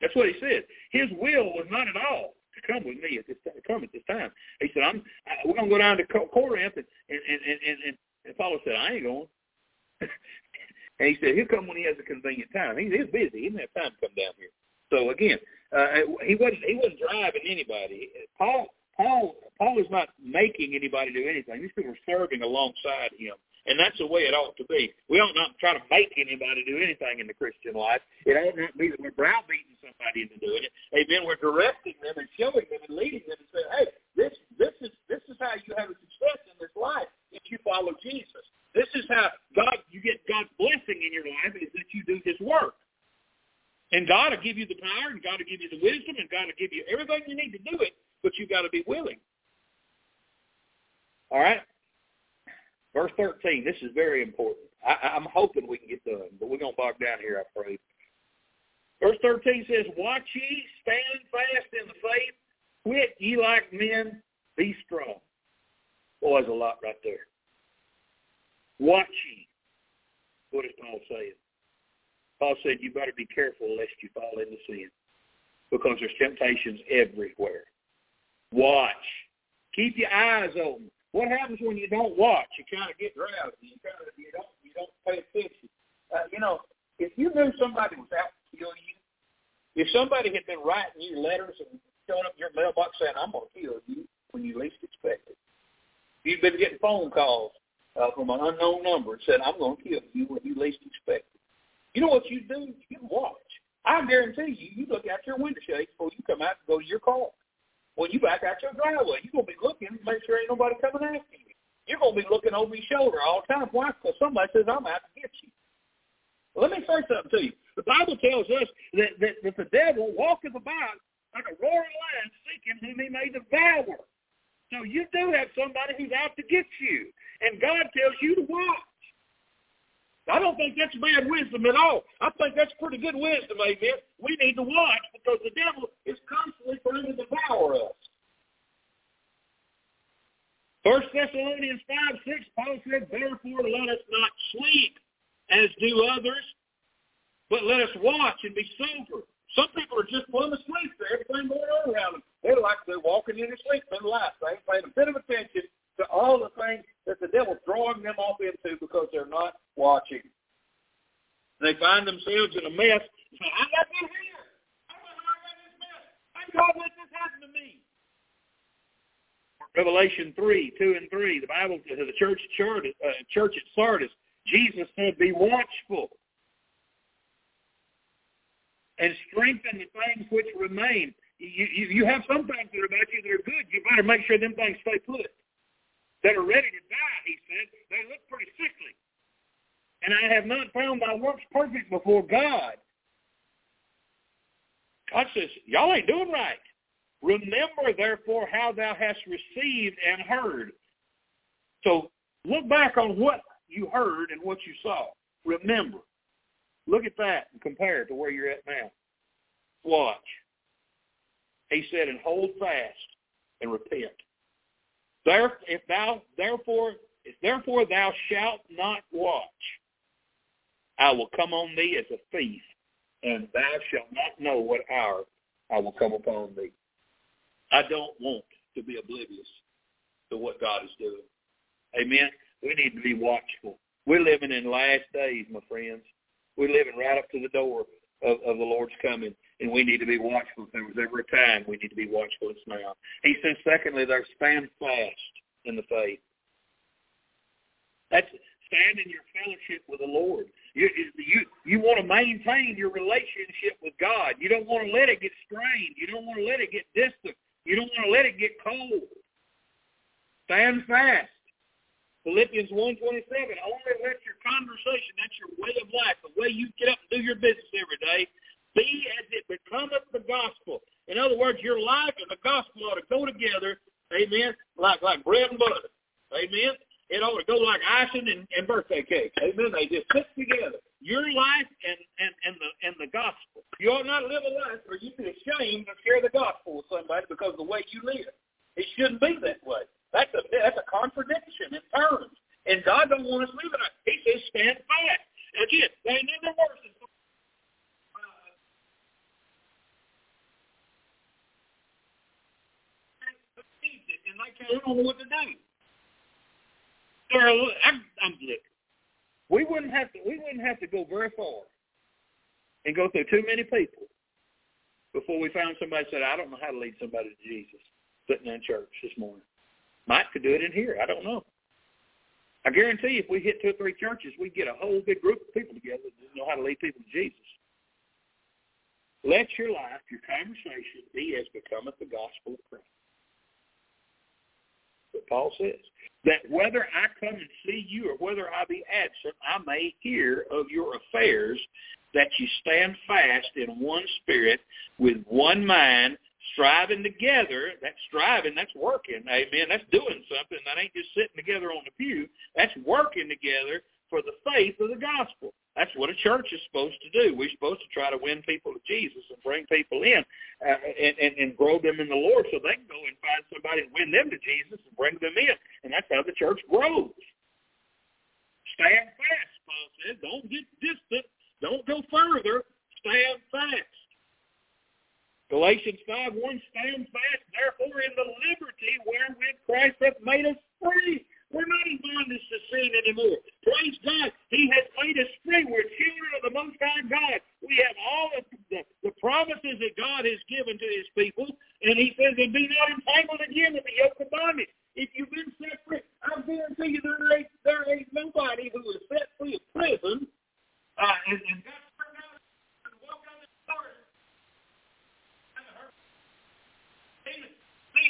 That's what he said. His will was not at all to come with me at this come at this time. He said, "I'm I, we're gonna go down to Corinth," and and and and, and, and Paulo said, "I ain't going." and he said, "He'll come when he has a convenient time. He, he's busy. He didn't have time to come down here." So again, uh, he wasn't he wasn't driving anybody. Paul Paul Paul is not making anybody do anything. These people are serving alongside him. And that's the way it ought to be. We ought not try to make anybody do anything in the Christian life. It ought not be that we're browbeating somebody into doing it. Amen. We're directing them and showing them and leading them and saying, hey, this this is this is how you have a success in this life if you follow Jesus. This is how God you get God's blessing in your life is that you do his work. And God will give you the power and God will give you the wisdom and God will give you everything you need to do it, but you've got to be willing. All right? Verse 13, this is very important. I, I'm hoping we can get done, but we're going to bog down here, I pray. Verse 13 says, Watch ye, stand fast in the faith, quit ye like men, be strong. Boy, there's a lot right there. Watch ye. What is Paul saying? Paul said, you better be careful lest you fall into sin because there's temptations everywhere. Watch. Keep your eyes open. What happens when you don't watch? You kind of get drowsy. You kind of you don't you don't pay attention. Uh, you know, if you knew somebody was out to kill you, if somebody had been writing you letters and showing up your mailbox saying, "I'm going to kill you," when you least expect it, you've been getting phone calls uh, from an unknown number and said, "I'm going to kill you," when you least expect it, you know what you do? You watch. I guarantee you, you look out your window shades before you come out and go to your car. When you back out your driveway, you're going to be looking to make sure ain't nobody coming after you. You're going to be looking over your shoulder all the time. Why? Because somebody says, I'm out to get you. Let me say something to you. The Bible tells us that, that, that the devil walketh about like a roaring lion seeking whom he may devour. So you do have somebody who's out to get you. And God tells you to watch. I don't think that's bad wisdom at all. I think that's pretty good wisdom, amen. We need to watch because the devil is constantly trying to devour us. First Thessalonians 5, 6, Paul said, Therefore let us not sleep as do others, but let us watch and be sober. Some people are just full asleep to everything going on around them. They're like they're walking in their sleep in life. They ain't paying a bit of attention to all the things that the devil's drawing them off into because they're not watching. They find themselves in a mess. Say, I got this here. I got this mess. How God let this happen to me? Revelation 3, 2 and 3, the Bible, to the church, church, uh, church at Sardis, Jesus said, be watchful and strengthen the things which remain. You, you, you have some things that are about you that are good. You better make sure them things stay put that are ready to die, he said, they look pretty sickly. And I have not found my works perfect before God. God says, y'all ain't doing right. Remember, therefore, how thou hast received and heard. So look back on what you heard and what you saw. Remember. Look at that and compare it to where you're at now. Watch. He said, and hold fast and repent. There, if thou therefore, if therefore thou shalt not watch, I will come on thee as a thief, and thou shalt not know what hour I will come upon thee. I don't want to be oblivious to what God is doing. Amen. We need to be watchful. We're living in last days, my friends. We're living right up to the door of, of the Lord's coming, and we need to be watchful. If there was ever a time we need to be watchful, it's now. He says, secondly, there's stand fast in the faith. That's stand in your fellowship with the Lord. You, you, you want to maintain your relationship with God. You don't want to let it get strained. You don't want to let it get distant. You don't want to let it get cold. Stand fast. Philippians 1.27, only let your conversation, that's your way of life, the way you get up and do your business every day, be as it becometh the gospel. In other words, your life and the gospel ought to go together, amen, like, like bread and butter. Amen. It ought to go like icing and, and birthday cake. Amen. They just fit together. Your life and, and, and the and the gospel. You ought not live a life where you'd be ashamed to share the gospel with somebody because of the way you live. It shouldn't be that way. That's a that's a contradiction in terms. And God don't want us living it. He says stand fast. Again, there ain't nothing than and they can't know what to do. I'm, I'm We wouldn't have to. We wouldn't have to go very far and go through too many people before we found somebody said, "I don't know how to lead somebody to Jesus." Sitting in church this morning, Mike could do it in here. I don't know. I guarantee if we hit two or three churches, we get a whole big group of people together that know how to lead people to Jesus. Let your life, your conversation, be as becometh the gospel of Christ. What Paul says that whether I come and see you or whether I be absent, I may hear of your affairs, that you stand fast in one spirit, with one mind, striving together. That's striving, that's working. Amen. That's doing something. That ain't just sitting together on the pew. That's working together for the faith of the gospel. That's what a church is supposed to do. We're supposed to try to win people to Jesus and bring people in uh, and, and, and grow them in the Lord so they can go and find somebody and win them to Jesus and bring them in. And that's how the church grows. Stand fast, Paul said. Don't get distant. Don't go further. Stand fast. Galatians 5, 1, stand fast, therefore, in the liberty wherewith Christ hath made us free we're not in bondage to sin anymore. Praise God. He has made us free. We're children of the Most High God. We have all of the, the promises that God has given to his people. And he says, and be not entangled again with the yoke of bondage. If you've been set free, I guarantee you there ain't, there ain't nobody who is set free of prison uh, and, and got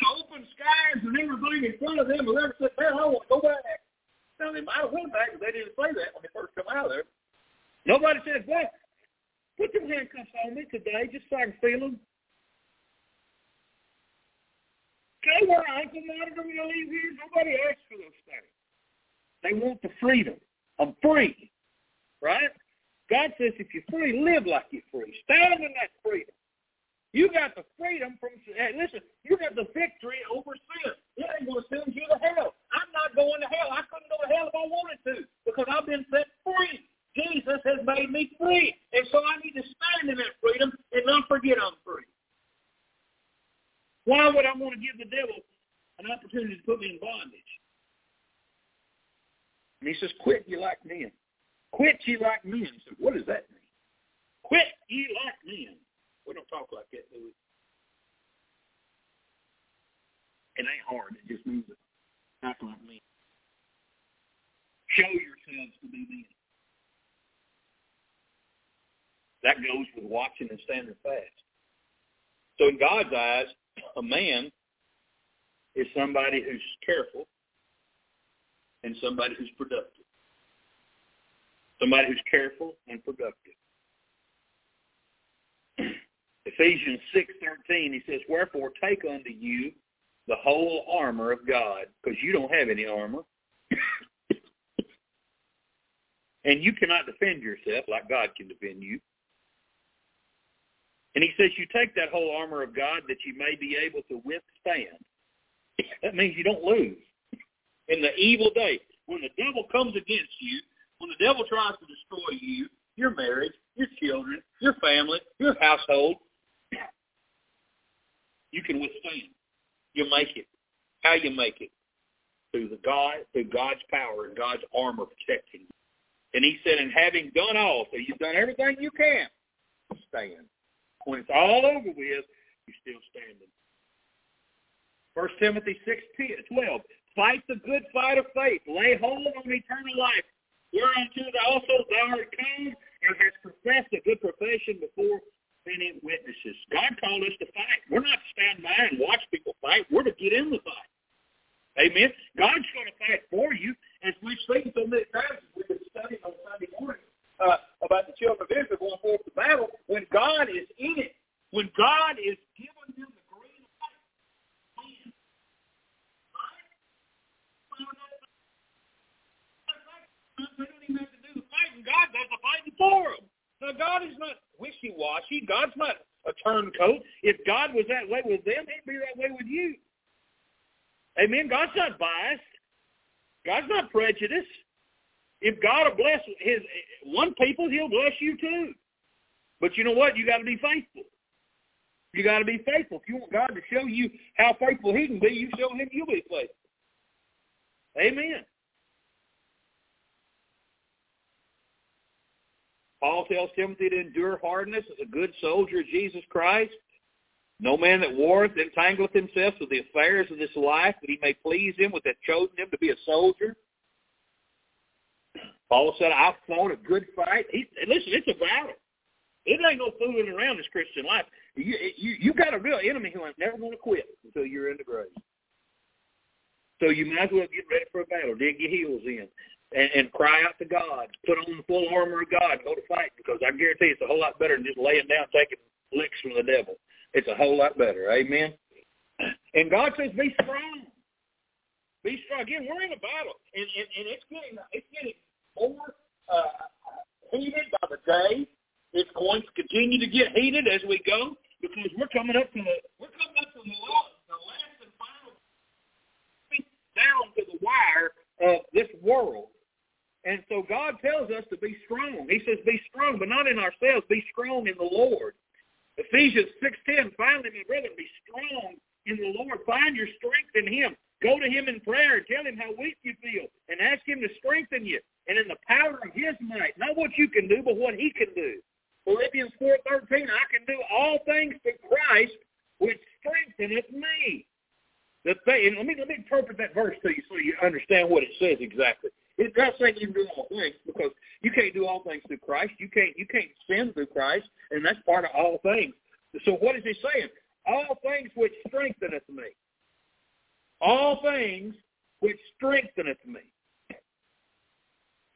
seen open skies and everything in front of them will ever sit there, I want to go back. Now, they might have went back, but they didn't say that when they first come out of there. Nobody says, well, put them handcuffs on me today just so I can feel them. Can I wear an ankle monitor when I leave here? Nobody asks for those things. They want the freedom. I'm free, right? God says if you're free, live like you're free. Stand in that freedom. You got the freedom from, hey, listen, you got the victory over sin. It ain't going to send you to hell. I'm not going to hell. I couldn't go to hell if I wanted to because I've been set free. Jesus has made me free. And so I need to stand in that freedom and not forget I'm free. Why would I want to give the devil an opportunity to put me in bondage? And he says, quit ye like men. Quit ye like men. So what does that mean? Quit ye like men. We don't talk like that, do we? It ain't hard. It just means act like me. Show yourselves to be men. That goes with watching and standing fast. So in God's eyes, a man is somebody who's careful and somebody who's productive. Somebody who's careful and productive. Ephesians 6.13, he says, Wherefore take unto you the whole armor of God, because you don't have any armor. and you cannot defend yourself like God can defend you. And he says you take that whole armor of God that you may be able to withstand. That means you don't lose. In the evil day, when the devil comes against you, when the devil tries to destroy you, your marriage, your children, your family, your household, you can withstand. You'll make it. How you make it? Through the God, through God's power and God's armor protecting you. And he said, and having done all, so you've done everything you can, stand. When it's all over with, you're still standing. First Timothy 6, 12. Fight the good fight of faith. Lay hold on eternal life, whereunto also thou art called and hast professed a good profession before many witnesses. God called us to fight. We're not to stand by and watch people fight. We're to get in the fight. Amen. God's going to fight for you. As we've seen so many times, we've been studying on Sunday morning uh, about the children of Israel going forth to battle. When God is in it, when God is giving them the green light, man, they don't even have to do the fighting. God does the fighting for them. Now, God is not wishy-washy. God's not a turncoat. If God was that way with them, he'd be that way with you. Amen. God's not biased. God's not prejudiced. If God will bless his one people, he'll bless you too. But you know what? You got to be faithful. You got to be faithful. If you want God to show you how faithful he can be, you show him you'll be faithful. Amen. Paul tells Timothy to endure hardness as a good soldier of Jesus Christ. No man that warreth entangleth himself with the affairs of this life, that he may please him with that chosen him to be a soldier. Paul said, I've fought a good fight. He, listen, it's a battle. It ain't no fooling around this Christian life. You, you, you got a real enemy who ain't never going to quit until you're in the grave. So you might as well get ready for a battle. Dig your heels in and, and cry out to God. Put on the full armor of God go to fight because I guarantee it's a whole lot better than just laying down taking licks from the devil. It's a whole lot better. Amen. And God says, be strong. Be strong. Again, we're in a battle, and, and, and it's getting it's getting more uh, heated by the day. It's going to continue to get heated as we go because we're coming up to the we're coming up to the last, the last and final down to the wire of this world. And so God tells us to be strong. He says, be strong, but not in ourselves. Be strong in the Lord. Ephesians 6.10, finally, my brother, be strong in the Lord. Find your strength in him. Go to him in prayer and tell him how weak you feel and ask him to strengthen you. And in the power of his might, not what you can do, but what he can do. Philippians 4.13, I can do all things through Christ, which strengtheneth me. The thing, let me let me interpret that verse to you so you understand what it says exactly. It's not saying you can do all things because you can't do all things through Christ. You can't you can't sin through Christ, and that's part of all things. So what is he saying? All things which strengtheneth me. All things which strengtheneth me.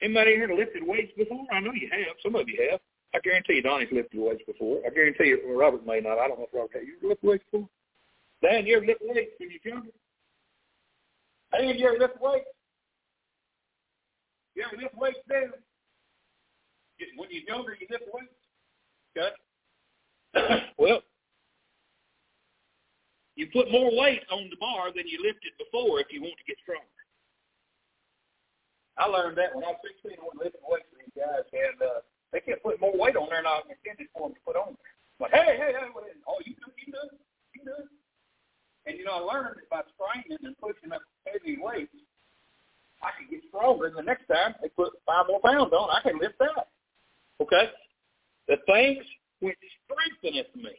Anybody here lifted weights before? I know you have. Some of you have. I guarantee you Donnie's lifted weights before. I guarantee you Robert may not. I don't know if Robert has. You lifted weights before? Dan, you ever lifted weights when you were younger? Hey, you ever lifted weights? You ever lift weights then? When you're younger, you lift weights? Okay. well, you put more weight on the bar than you lifted before if you want to get stronger. I learned that when I was 16. I went lifting weights with these guys, and uh, they kept putting more weight on there than I intended for them to put on there. But hey, hey, hey, what is it? oh, you do, you do, you do. And you know, I learned that by straining and pushing up heavy weights, I can get stronger. And the next time they put five more pounds on, I can lift that. Okay? The things which strengtheneth me.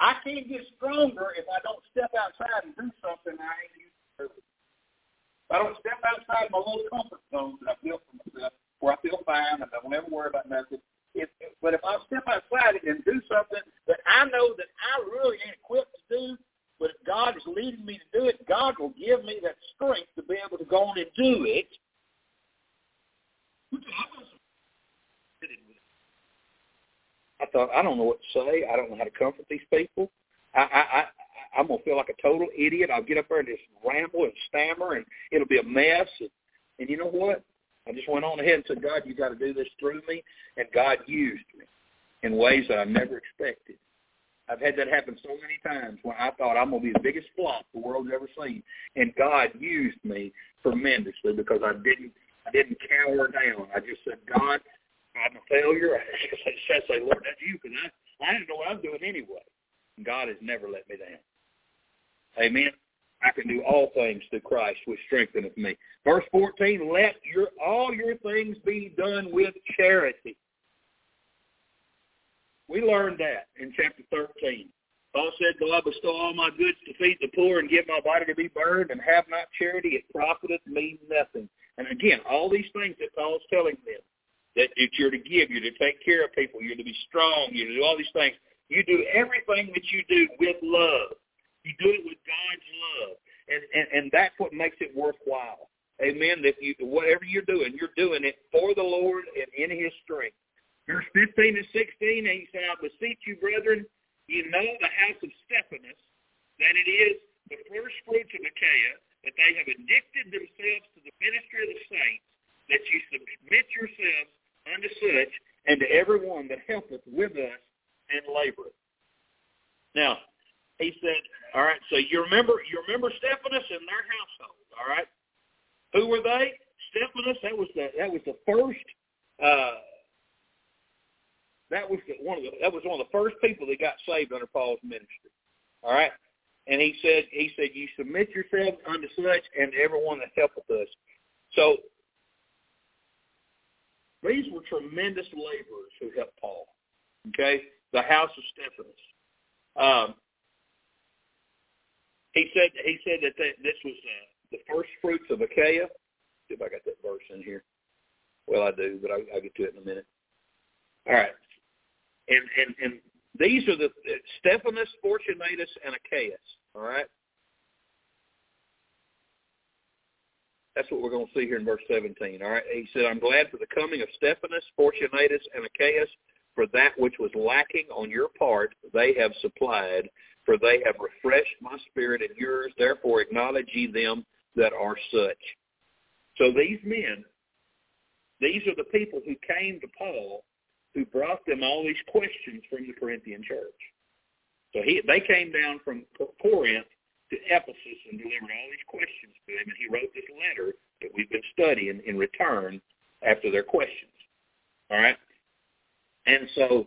I can't get stronger if I don't step outside and do something I ain't used to do. If I don't step outside my little comfort zone that I built for myself, where I feel fine and I don't ever worry about nothing. If, but if I step outside and do something that I know that I really ain't equipped to do, but if God is leading me to do it, God will give me that strength to be able to go on and do it. I thought, I don't know what to say. I don't know how to comfort these people. I, I, I, I'm gonna feel like a total idiot. I'll get up there and just ramble and stammer, and it'll be a mess. And, and you know what? I just went on ahead and said, God, you got to do this through me, and God used me in ways that I never expected. I've had that happen so many times when I thought I'm going to be the biggest flop the world's ever seen, and God used me tremendously because I didn't I didn't cower down. I just said, God, I'm a failure. I just say, Lord, that's you, because I I didn't know what I'm doing anyway. And God has never let me down. Amen. I can do all things through Christ which strengtheneth me. Verse 14, let your all your things be done with charity. We learned that in chapter 13. Paul said, Though I bestow all my goods to feed the poor and give my body to be burned and have not charity, it profiteth me nothing. And again, all these things that Paul's telling them, that, you're to give, you're to take care of people, you're to be strong, you're to do all these things. You do everything that you do with love. You do it with God's love. And, and, and that's what makes it worthwhile. Amen. That you, whatever you're doing, you're doing it for the Lord and in his strength. Verse 15 and 16, and he said, I beseech you, brethren, you know the house of Stephanas, that it is the first fruits of Achaia, that they have addicted themselves to the ministry of the saints, that you submit yourselves unto such, and to every one that helpeth with us and laboreth. Now, he said, all right, so you remember you remember Stephanas and their household, all right? Who were they? Stephanas, that was the that was the first uh that was the, one of the that was one of the first people that got saved under Paul's ministry. All right, and he said he said you submit yourselves unto such and everyone that helpeth us. So these were tremendous laborers who helped Paul. Okay, the house of Stephanas. Um, he said he said that they, this was uh, the first fruits of Achaia. See if I got that verse in here. Well, I do, but I, I'll get to it in a minute. All right. And, and, and these are the Stephanas, Fortunatus, and Achaeus. All right? That's what we're going to see here in verse 17. All right? He said, I'm glad for the coming of Stephanas, Fortunatus, and Achaeus, for that which was lacking on your part they have supplied, for they have refreshed my spirit and yours. Therefore acknowledge ye them that are such. So these men, these are the people who came to Paul who brought them all these questions from the Corinthian church. So he, they came down from Corinth to Ephesus and delivered all these questions to him, and he wrote this letter that we've been studying in return after their questions. All right? And so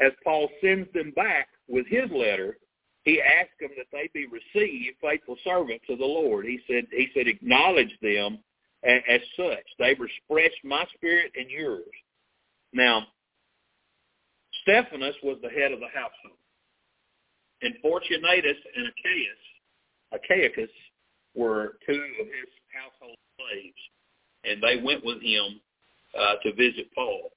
as Paul sends them back with his letter, he asked them that they be received faithful servants of the Lord. He said, he said, acknowledge them as, as such. They've expressed my spirit and yours. Now, Stephanas was the head of the household. And Fortunatus and Achaeus, Achaicus were two of his household slaves, and they went with him uh, to visit Paul.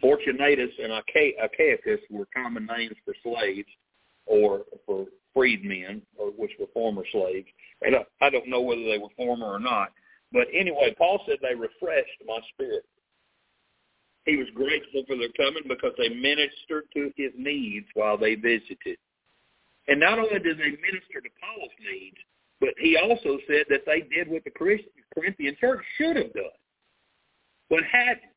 Fortunatus and Achaicus were common names for slaves or for freedmen, or which were former slaves. And I don't know whether they were former or not. But anyway, Paul said they refreshed my spirit. He was grateful for their coming because they ministered to his needs while they visited. And not only did they minister to Paul's needs, but he also said that they did what the Corinthian church should have done, but hadn't.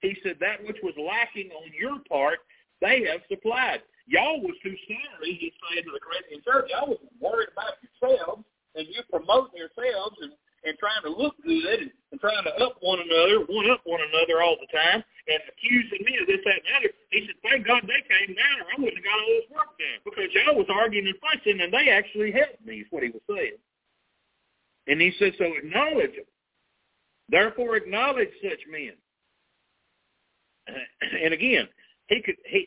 He said that which was lacking on your part, they have supplied. Y'all was too sorry, he said to the Corinthian church. Y'all was worried about yourselves, and you promoting yourselves and and trying to look good and, trying to up one another, one up one another all the time, and accusing me of this, that, and the other. He said, thank God they came down, or I wouldn't have got all this work done because y'all was arguing and fussing, and they actually helped me. Is what he was saying. And he said, so acknowledge them. Therefore, acknowledge such men. And again, he could he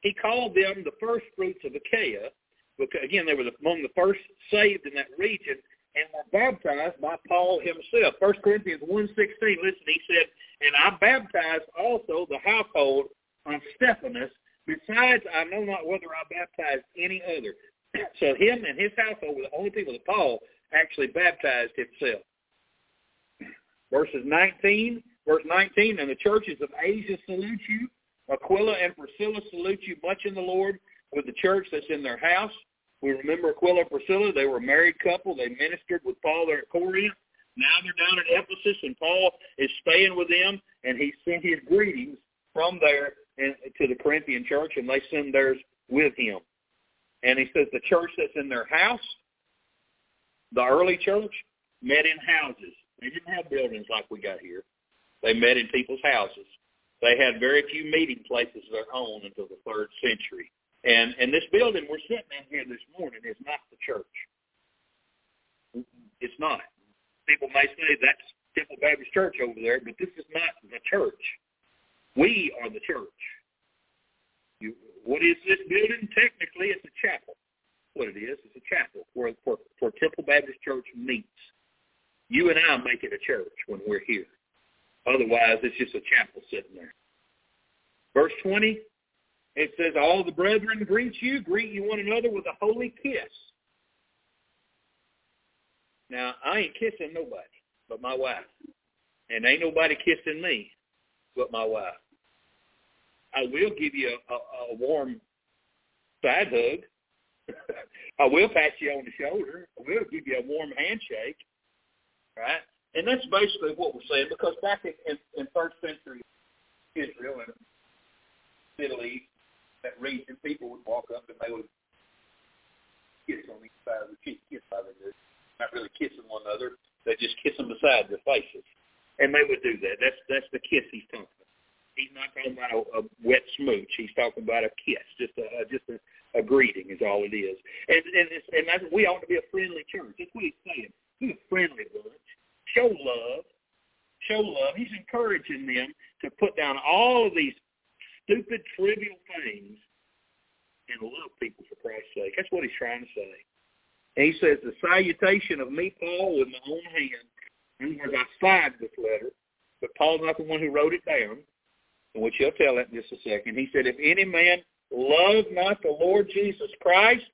he called them the first fruits of Achaia because again they were the, among the first saved in that region and were baptized by Paul himself. First Corinthians 1.16, listen, he said, And I baptized also the household of Stephanas. Besides, I know not whether I baptized any other. so him and his household were the only people that Paul actually baptized himself. Verses 19, verse 19, And the churches of Asia salute you. Aquila and Priscilla salute you much in the Lord with the church that's in their house. We remember Aquila and Priscilla. They were a married couple. They ministered with Paul there at Corinth. Now they're down at Ephesus, and Paul is staying with them, and he sent his greetings from there to the Corinthian church, and they send theirs with him. And he says the church that's in their house, the early church, met in houses. They didn't have buildings like we got here. They met in people's houses. They had very few meeting places of their own until the third century. And and this building we're sitting in here this morning is not the church. It's not. People may say that's Temple Baptist Church over there, but this is not the church. We are the church. You, what is this building? Technically, it's a chapel. What it is, it's a chapel where, where, where Temple Baptist Church meets. You and I make it a church when we're here. Otherwise, it's just a chapel sitting there. Verse 20, it says, All the brethren greet you, greet you one another with a holy kiss. Now, I ain't kissing nobody but my wife. And ain't nobody kissing me but my wife. I will give you a, a, a warm side hug. I will pat you on the shoulder. I will give you a warm handshake. Right? And that's basically what we're saying because back in, in, in first century Israel and Middle East, that region, people would walk up and they would kiss on each side of the cheek, kiss by the not really kissing one another. They just kiss them beside their faces. And they would do that. That's that's the kiss he's talking about. He's not talking about a, a wet smooch. He's talking about a kiss, just a just a, a greeting is all it is. And and it's, and that's, we ought to be a friendly church. That's what he's saying. Be a friendly bunch. Show love. Show love. He's encouraging them to put down all of these stupid, trivial things and love people for Christ's sake. That's what he's trying to say. And he says, the salutation of me, Paul, with my own hand. In other words, I signed this letter, but Paul's not the one who wrote it down, which he'll tell that in just a second. He said, if any man love not the Lord Jesus Christ,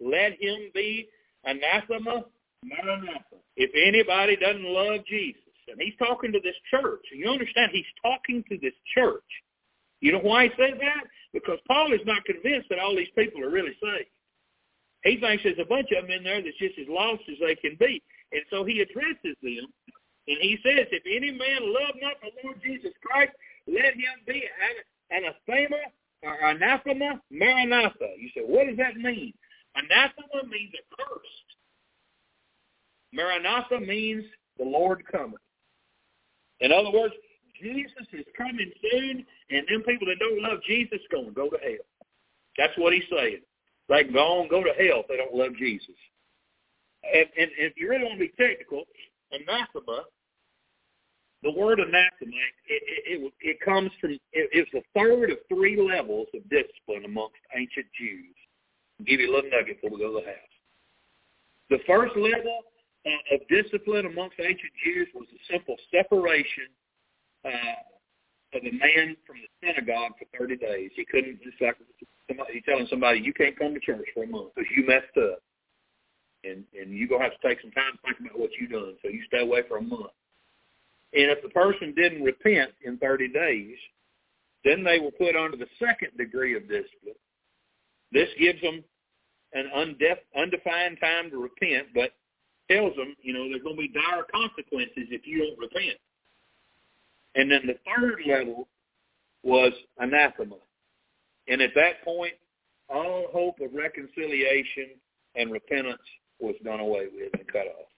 let him be anathema, maranatha. If anybody doesn't love Jesus, and he's talking to this church, you understand he's talking to this church. You know why he says that? Because Paul is not convinced that all these people are really saved. He thinks there's a bunch of them in there that's just as lost as they can be. And so he addresses them, and he says, if any man love not the Lord Jesus Christ, let him be anathema or anathema maranatha. You say, what does that mean? Anathema means accursed. Maranatha means the Lord cometh. In other words, Jesus is coming soon, and them people that don't love Jesus going to go to hell. That's what he's saying. They can go on, go to hell if they don't love Jesus. And, and, and if you really want to be technical, anathema, the word anathema, it, it, it, it comes from, it, it's the third of three levels of discipline amongst ancient Jews. I'll give you a little nugget before we go to the house. The first level uh, of discipline amongst ancient Jews was a simple separation uh, of a man from the synagogue for 30 days. He couldn't, just like somebody telling somebody you can't come to church for a month because you messed up, and and you're gonna have to take some time to think about what you've done. So you stay away for a month. And if the person didn't repent in 30 days, then they were put under the second degree of discipline. This gives them an undef- undefined time to repent, but tells them, you know, there's going to be dire consequences if you don't repent. And then the third level was anathema. And at that point, all hope of reconciliation and repentance was done away with and cut off.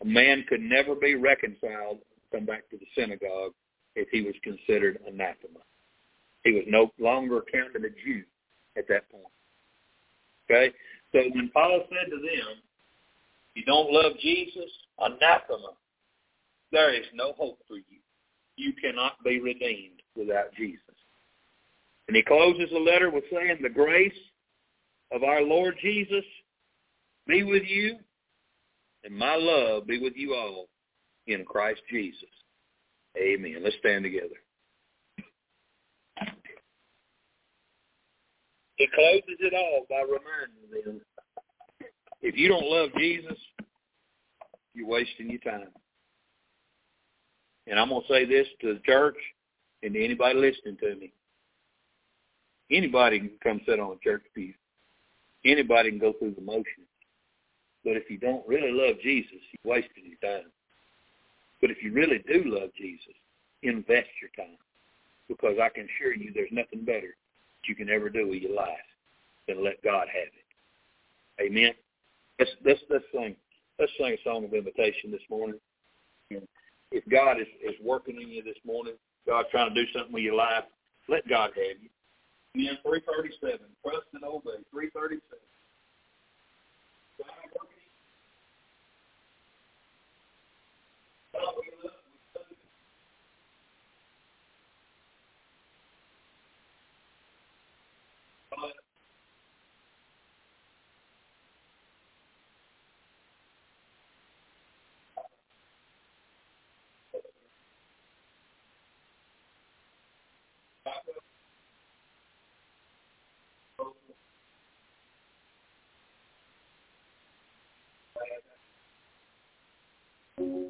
A man could never be reconciled come back to the synagogue if he was considered anathema. He was no longer counted a Jew at that point. Okay? So when Paul said to them, you don't love Jesus, anathema, there is no hope for you. You cannot be redeemed without Jesus. And he closes the letter with saying, the grace of our Lord Jesus be with you, and my love be with you all in Christ Jesus. Amen. Let's stand together. He closes it all by reminding them, if you don't love Jesus, you're wasting your time. And I'm going to say this to the church and to anybody listening to me. Anybody can come sit on a church pew. Anybody can go through the motions. But if you don't really love Jesus, you're wasting your time. But if you really do love Jesus, invest your time. Because I can assure you there's nothing better that you can ever do with your life than let God have it. Amen. Let's let's let's sing let's sing a song of invitation this morning if God is, is working in you this morning, God trying to do something with your life, let God have you. Again, 337. Trust and obey. 337. God working.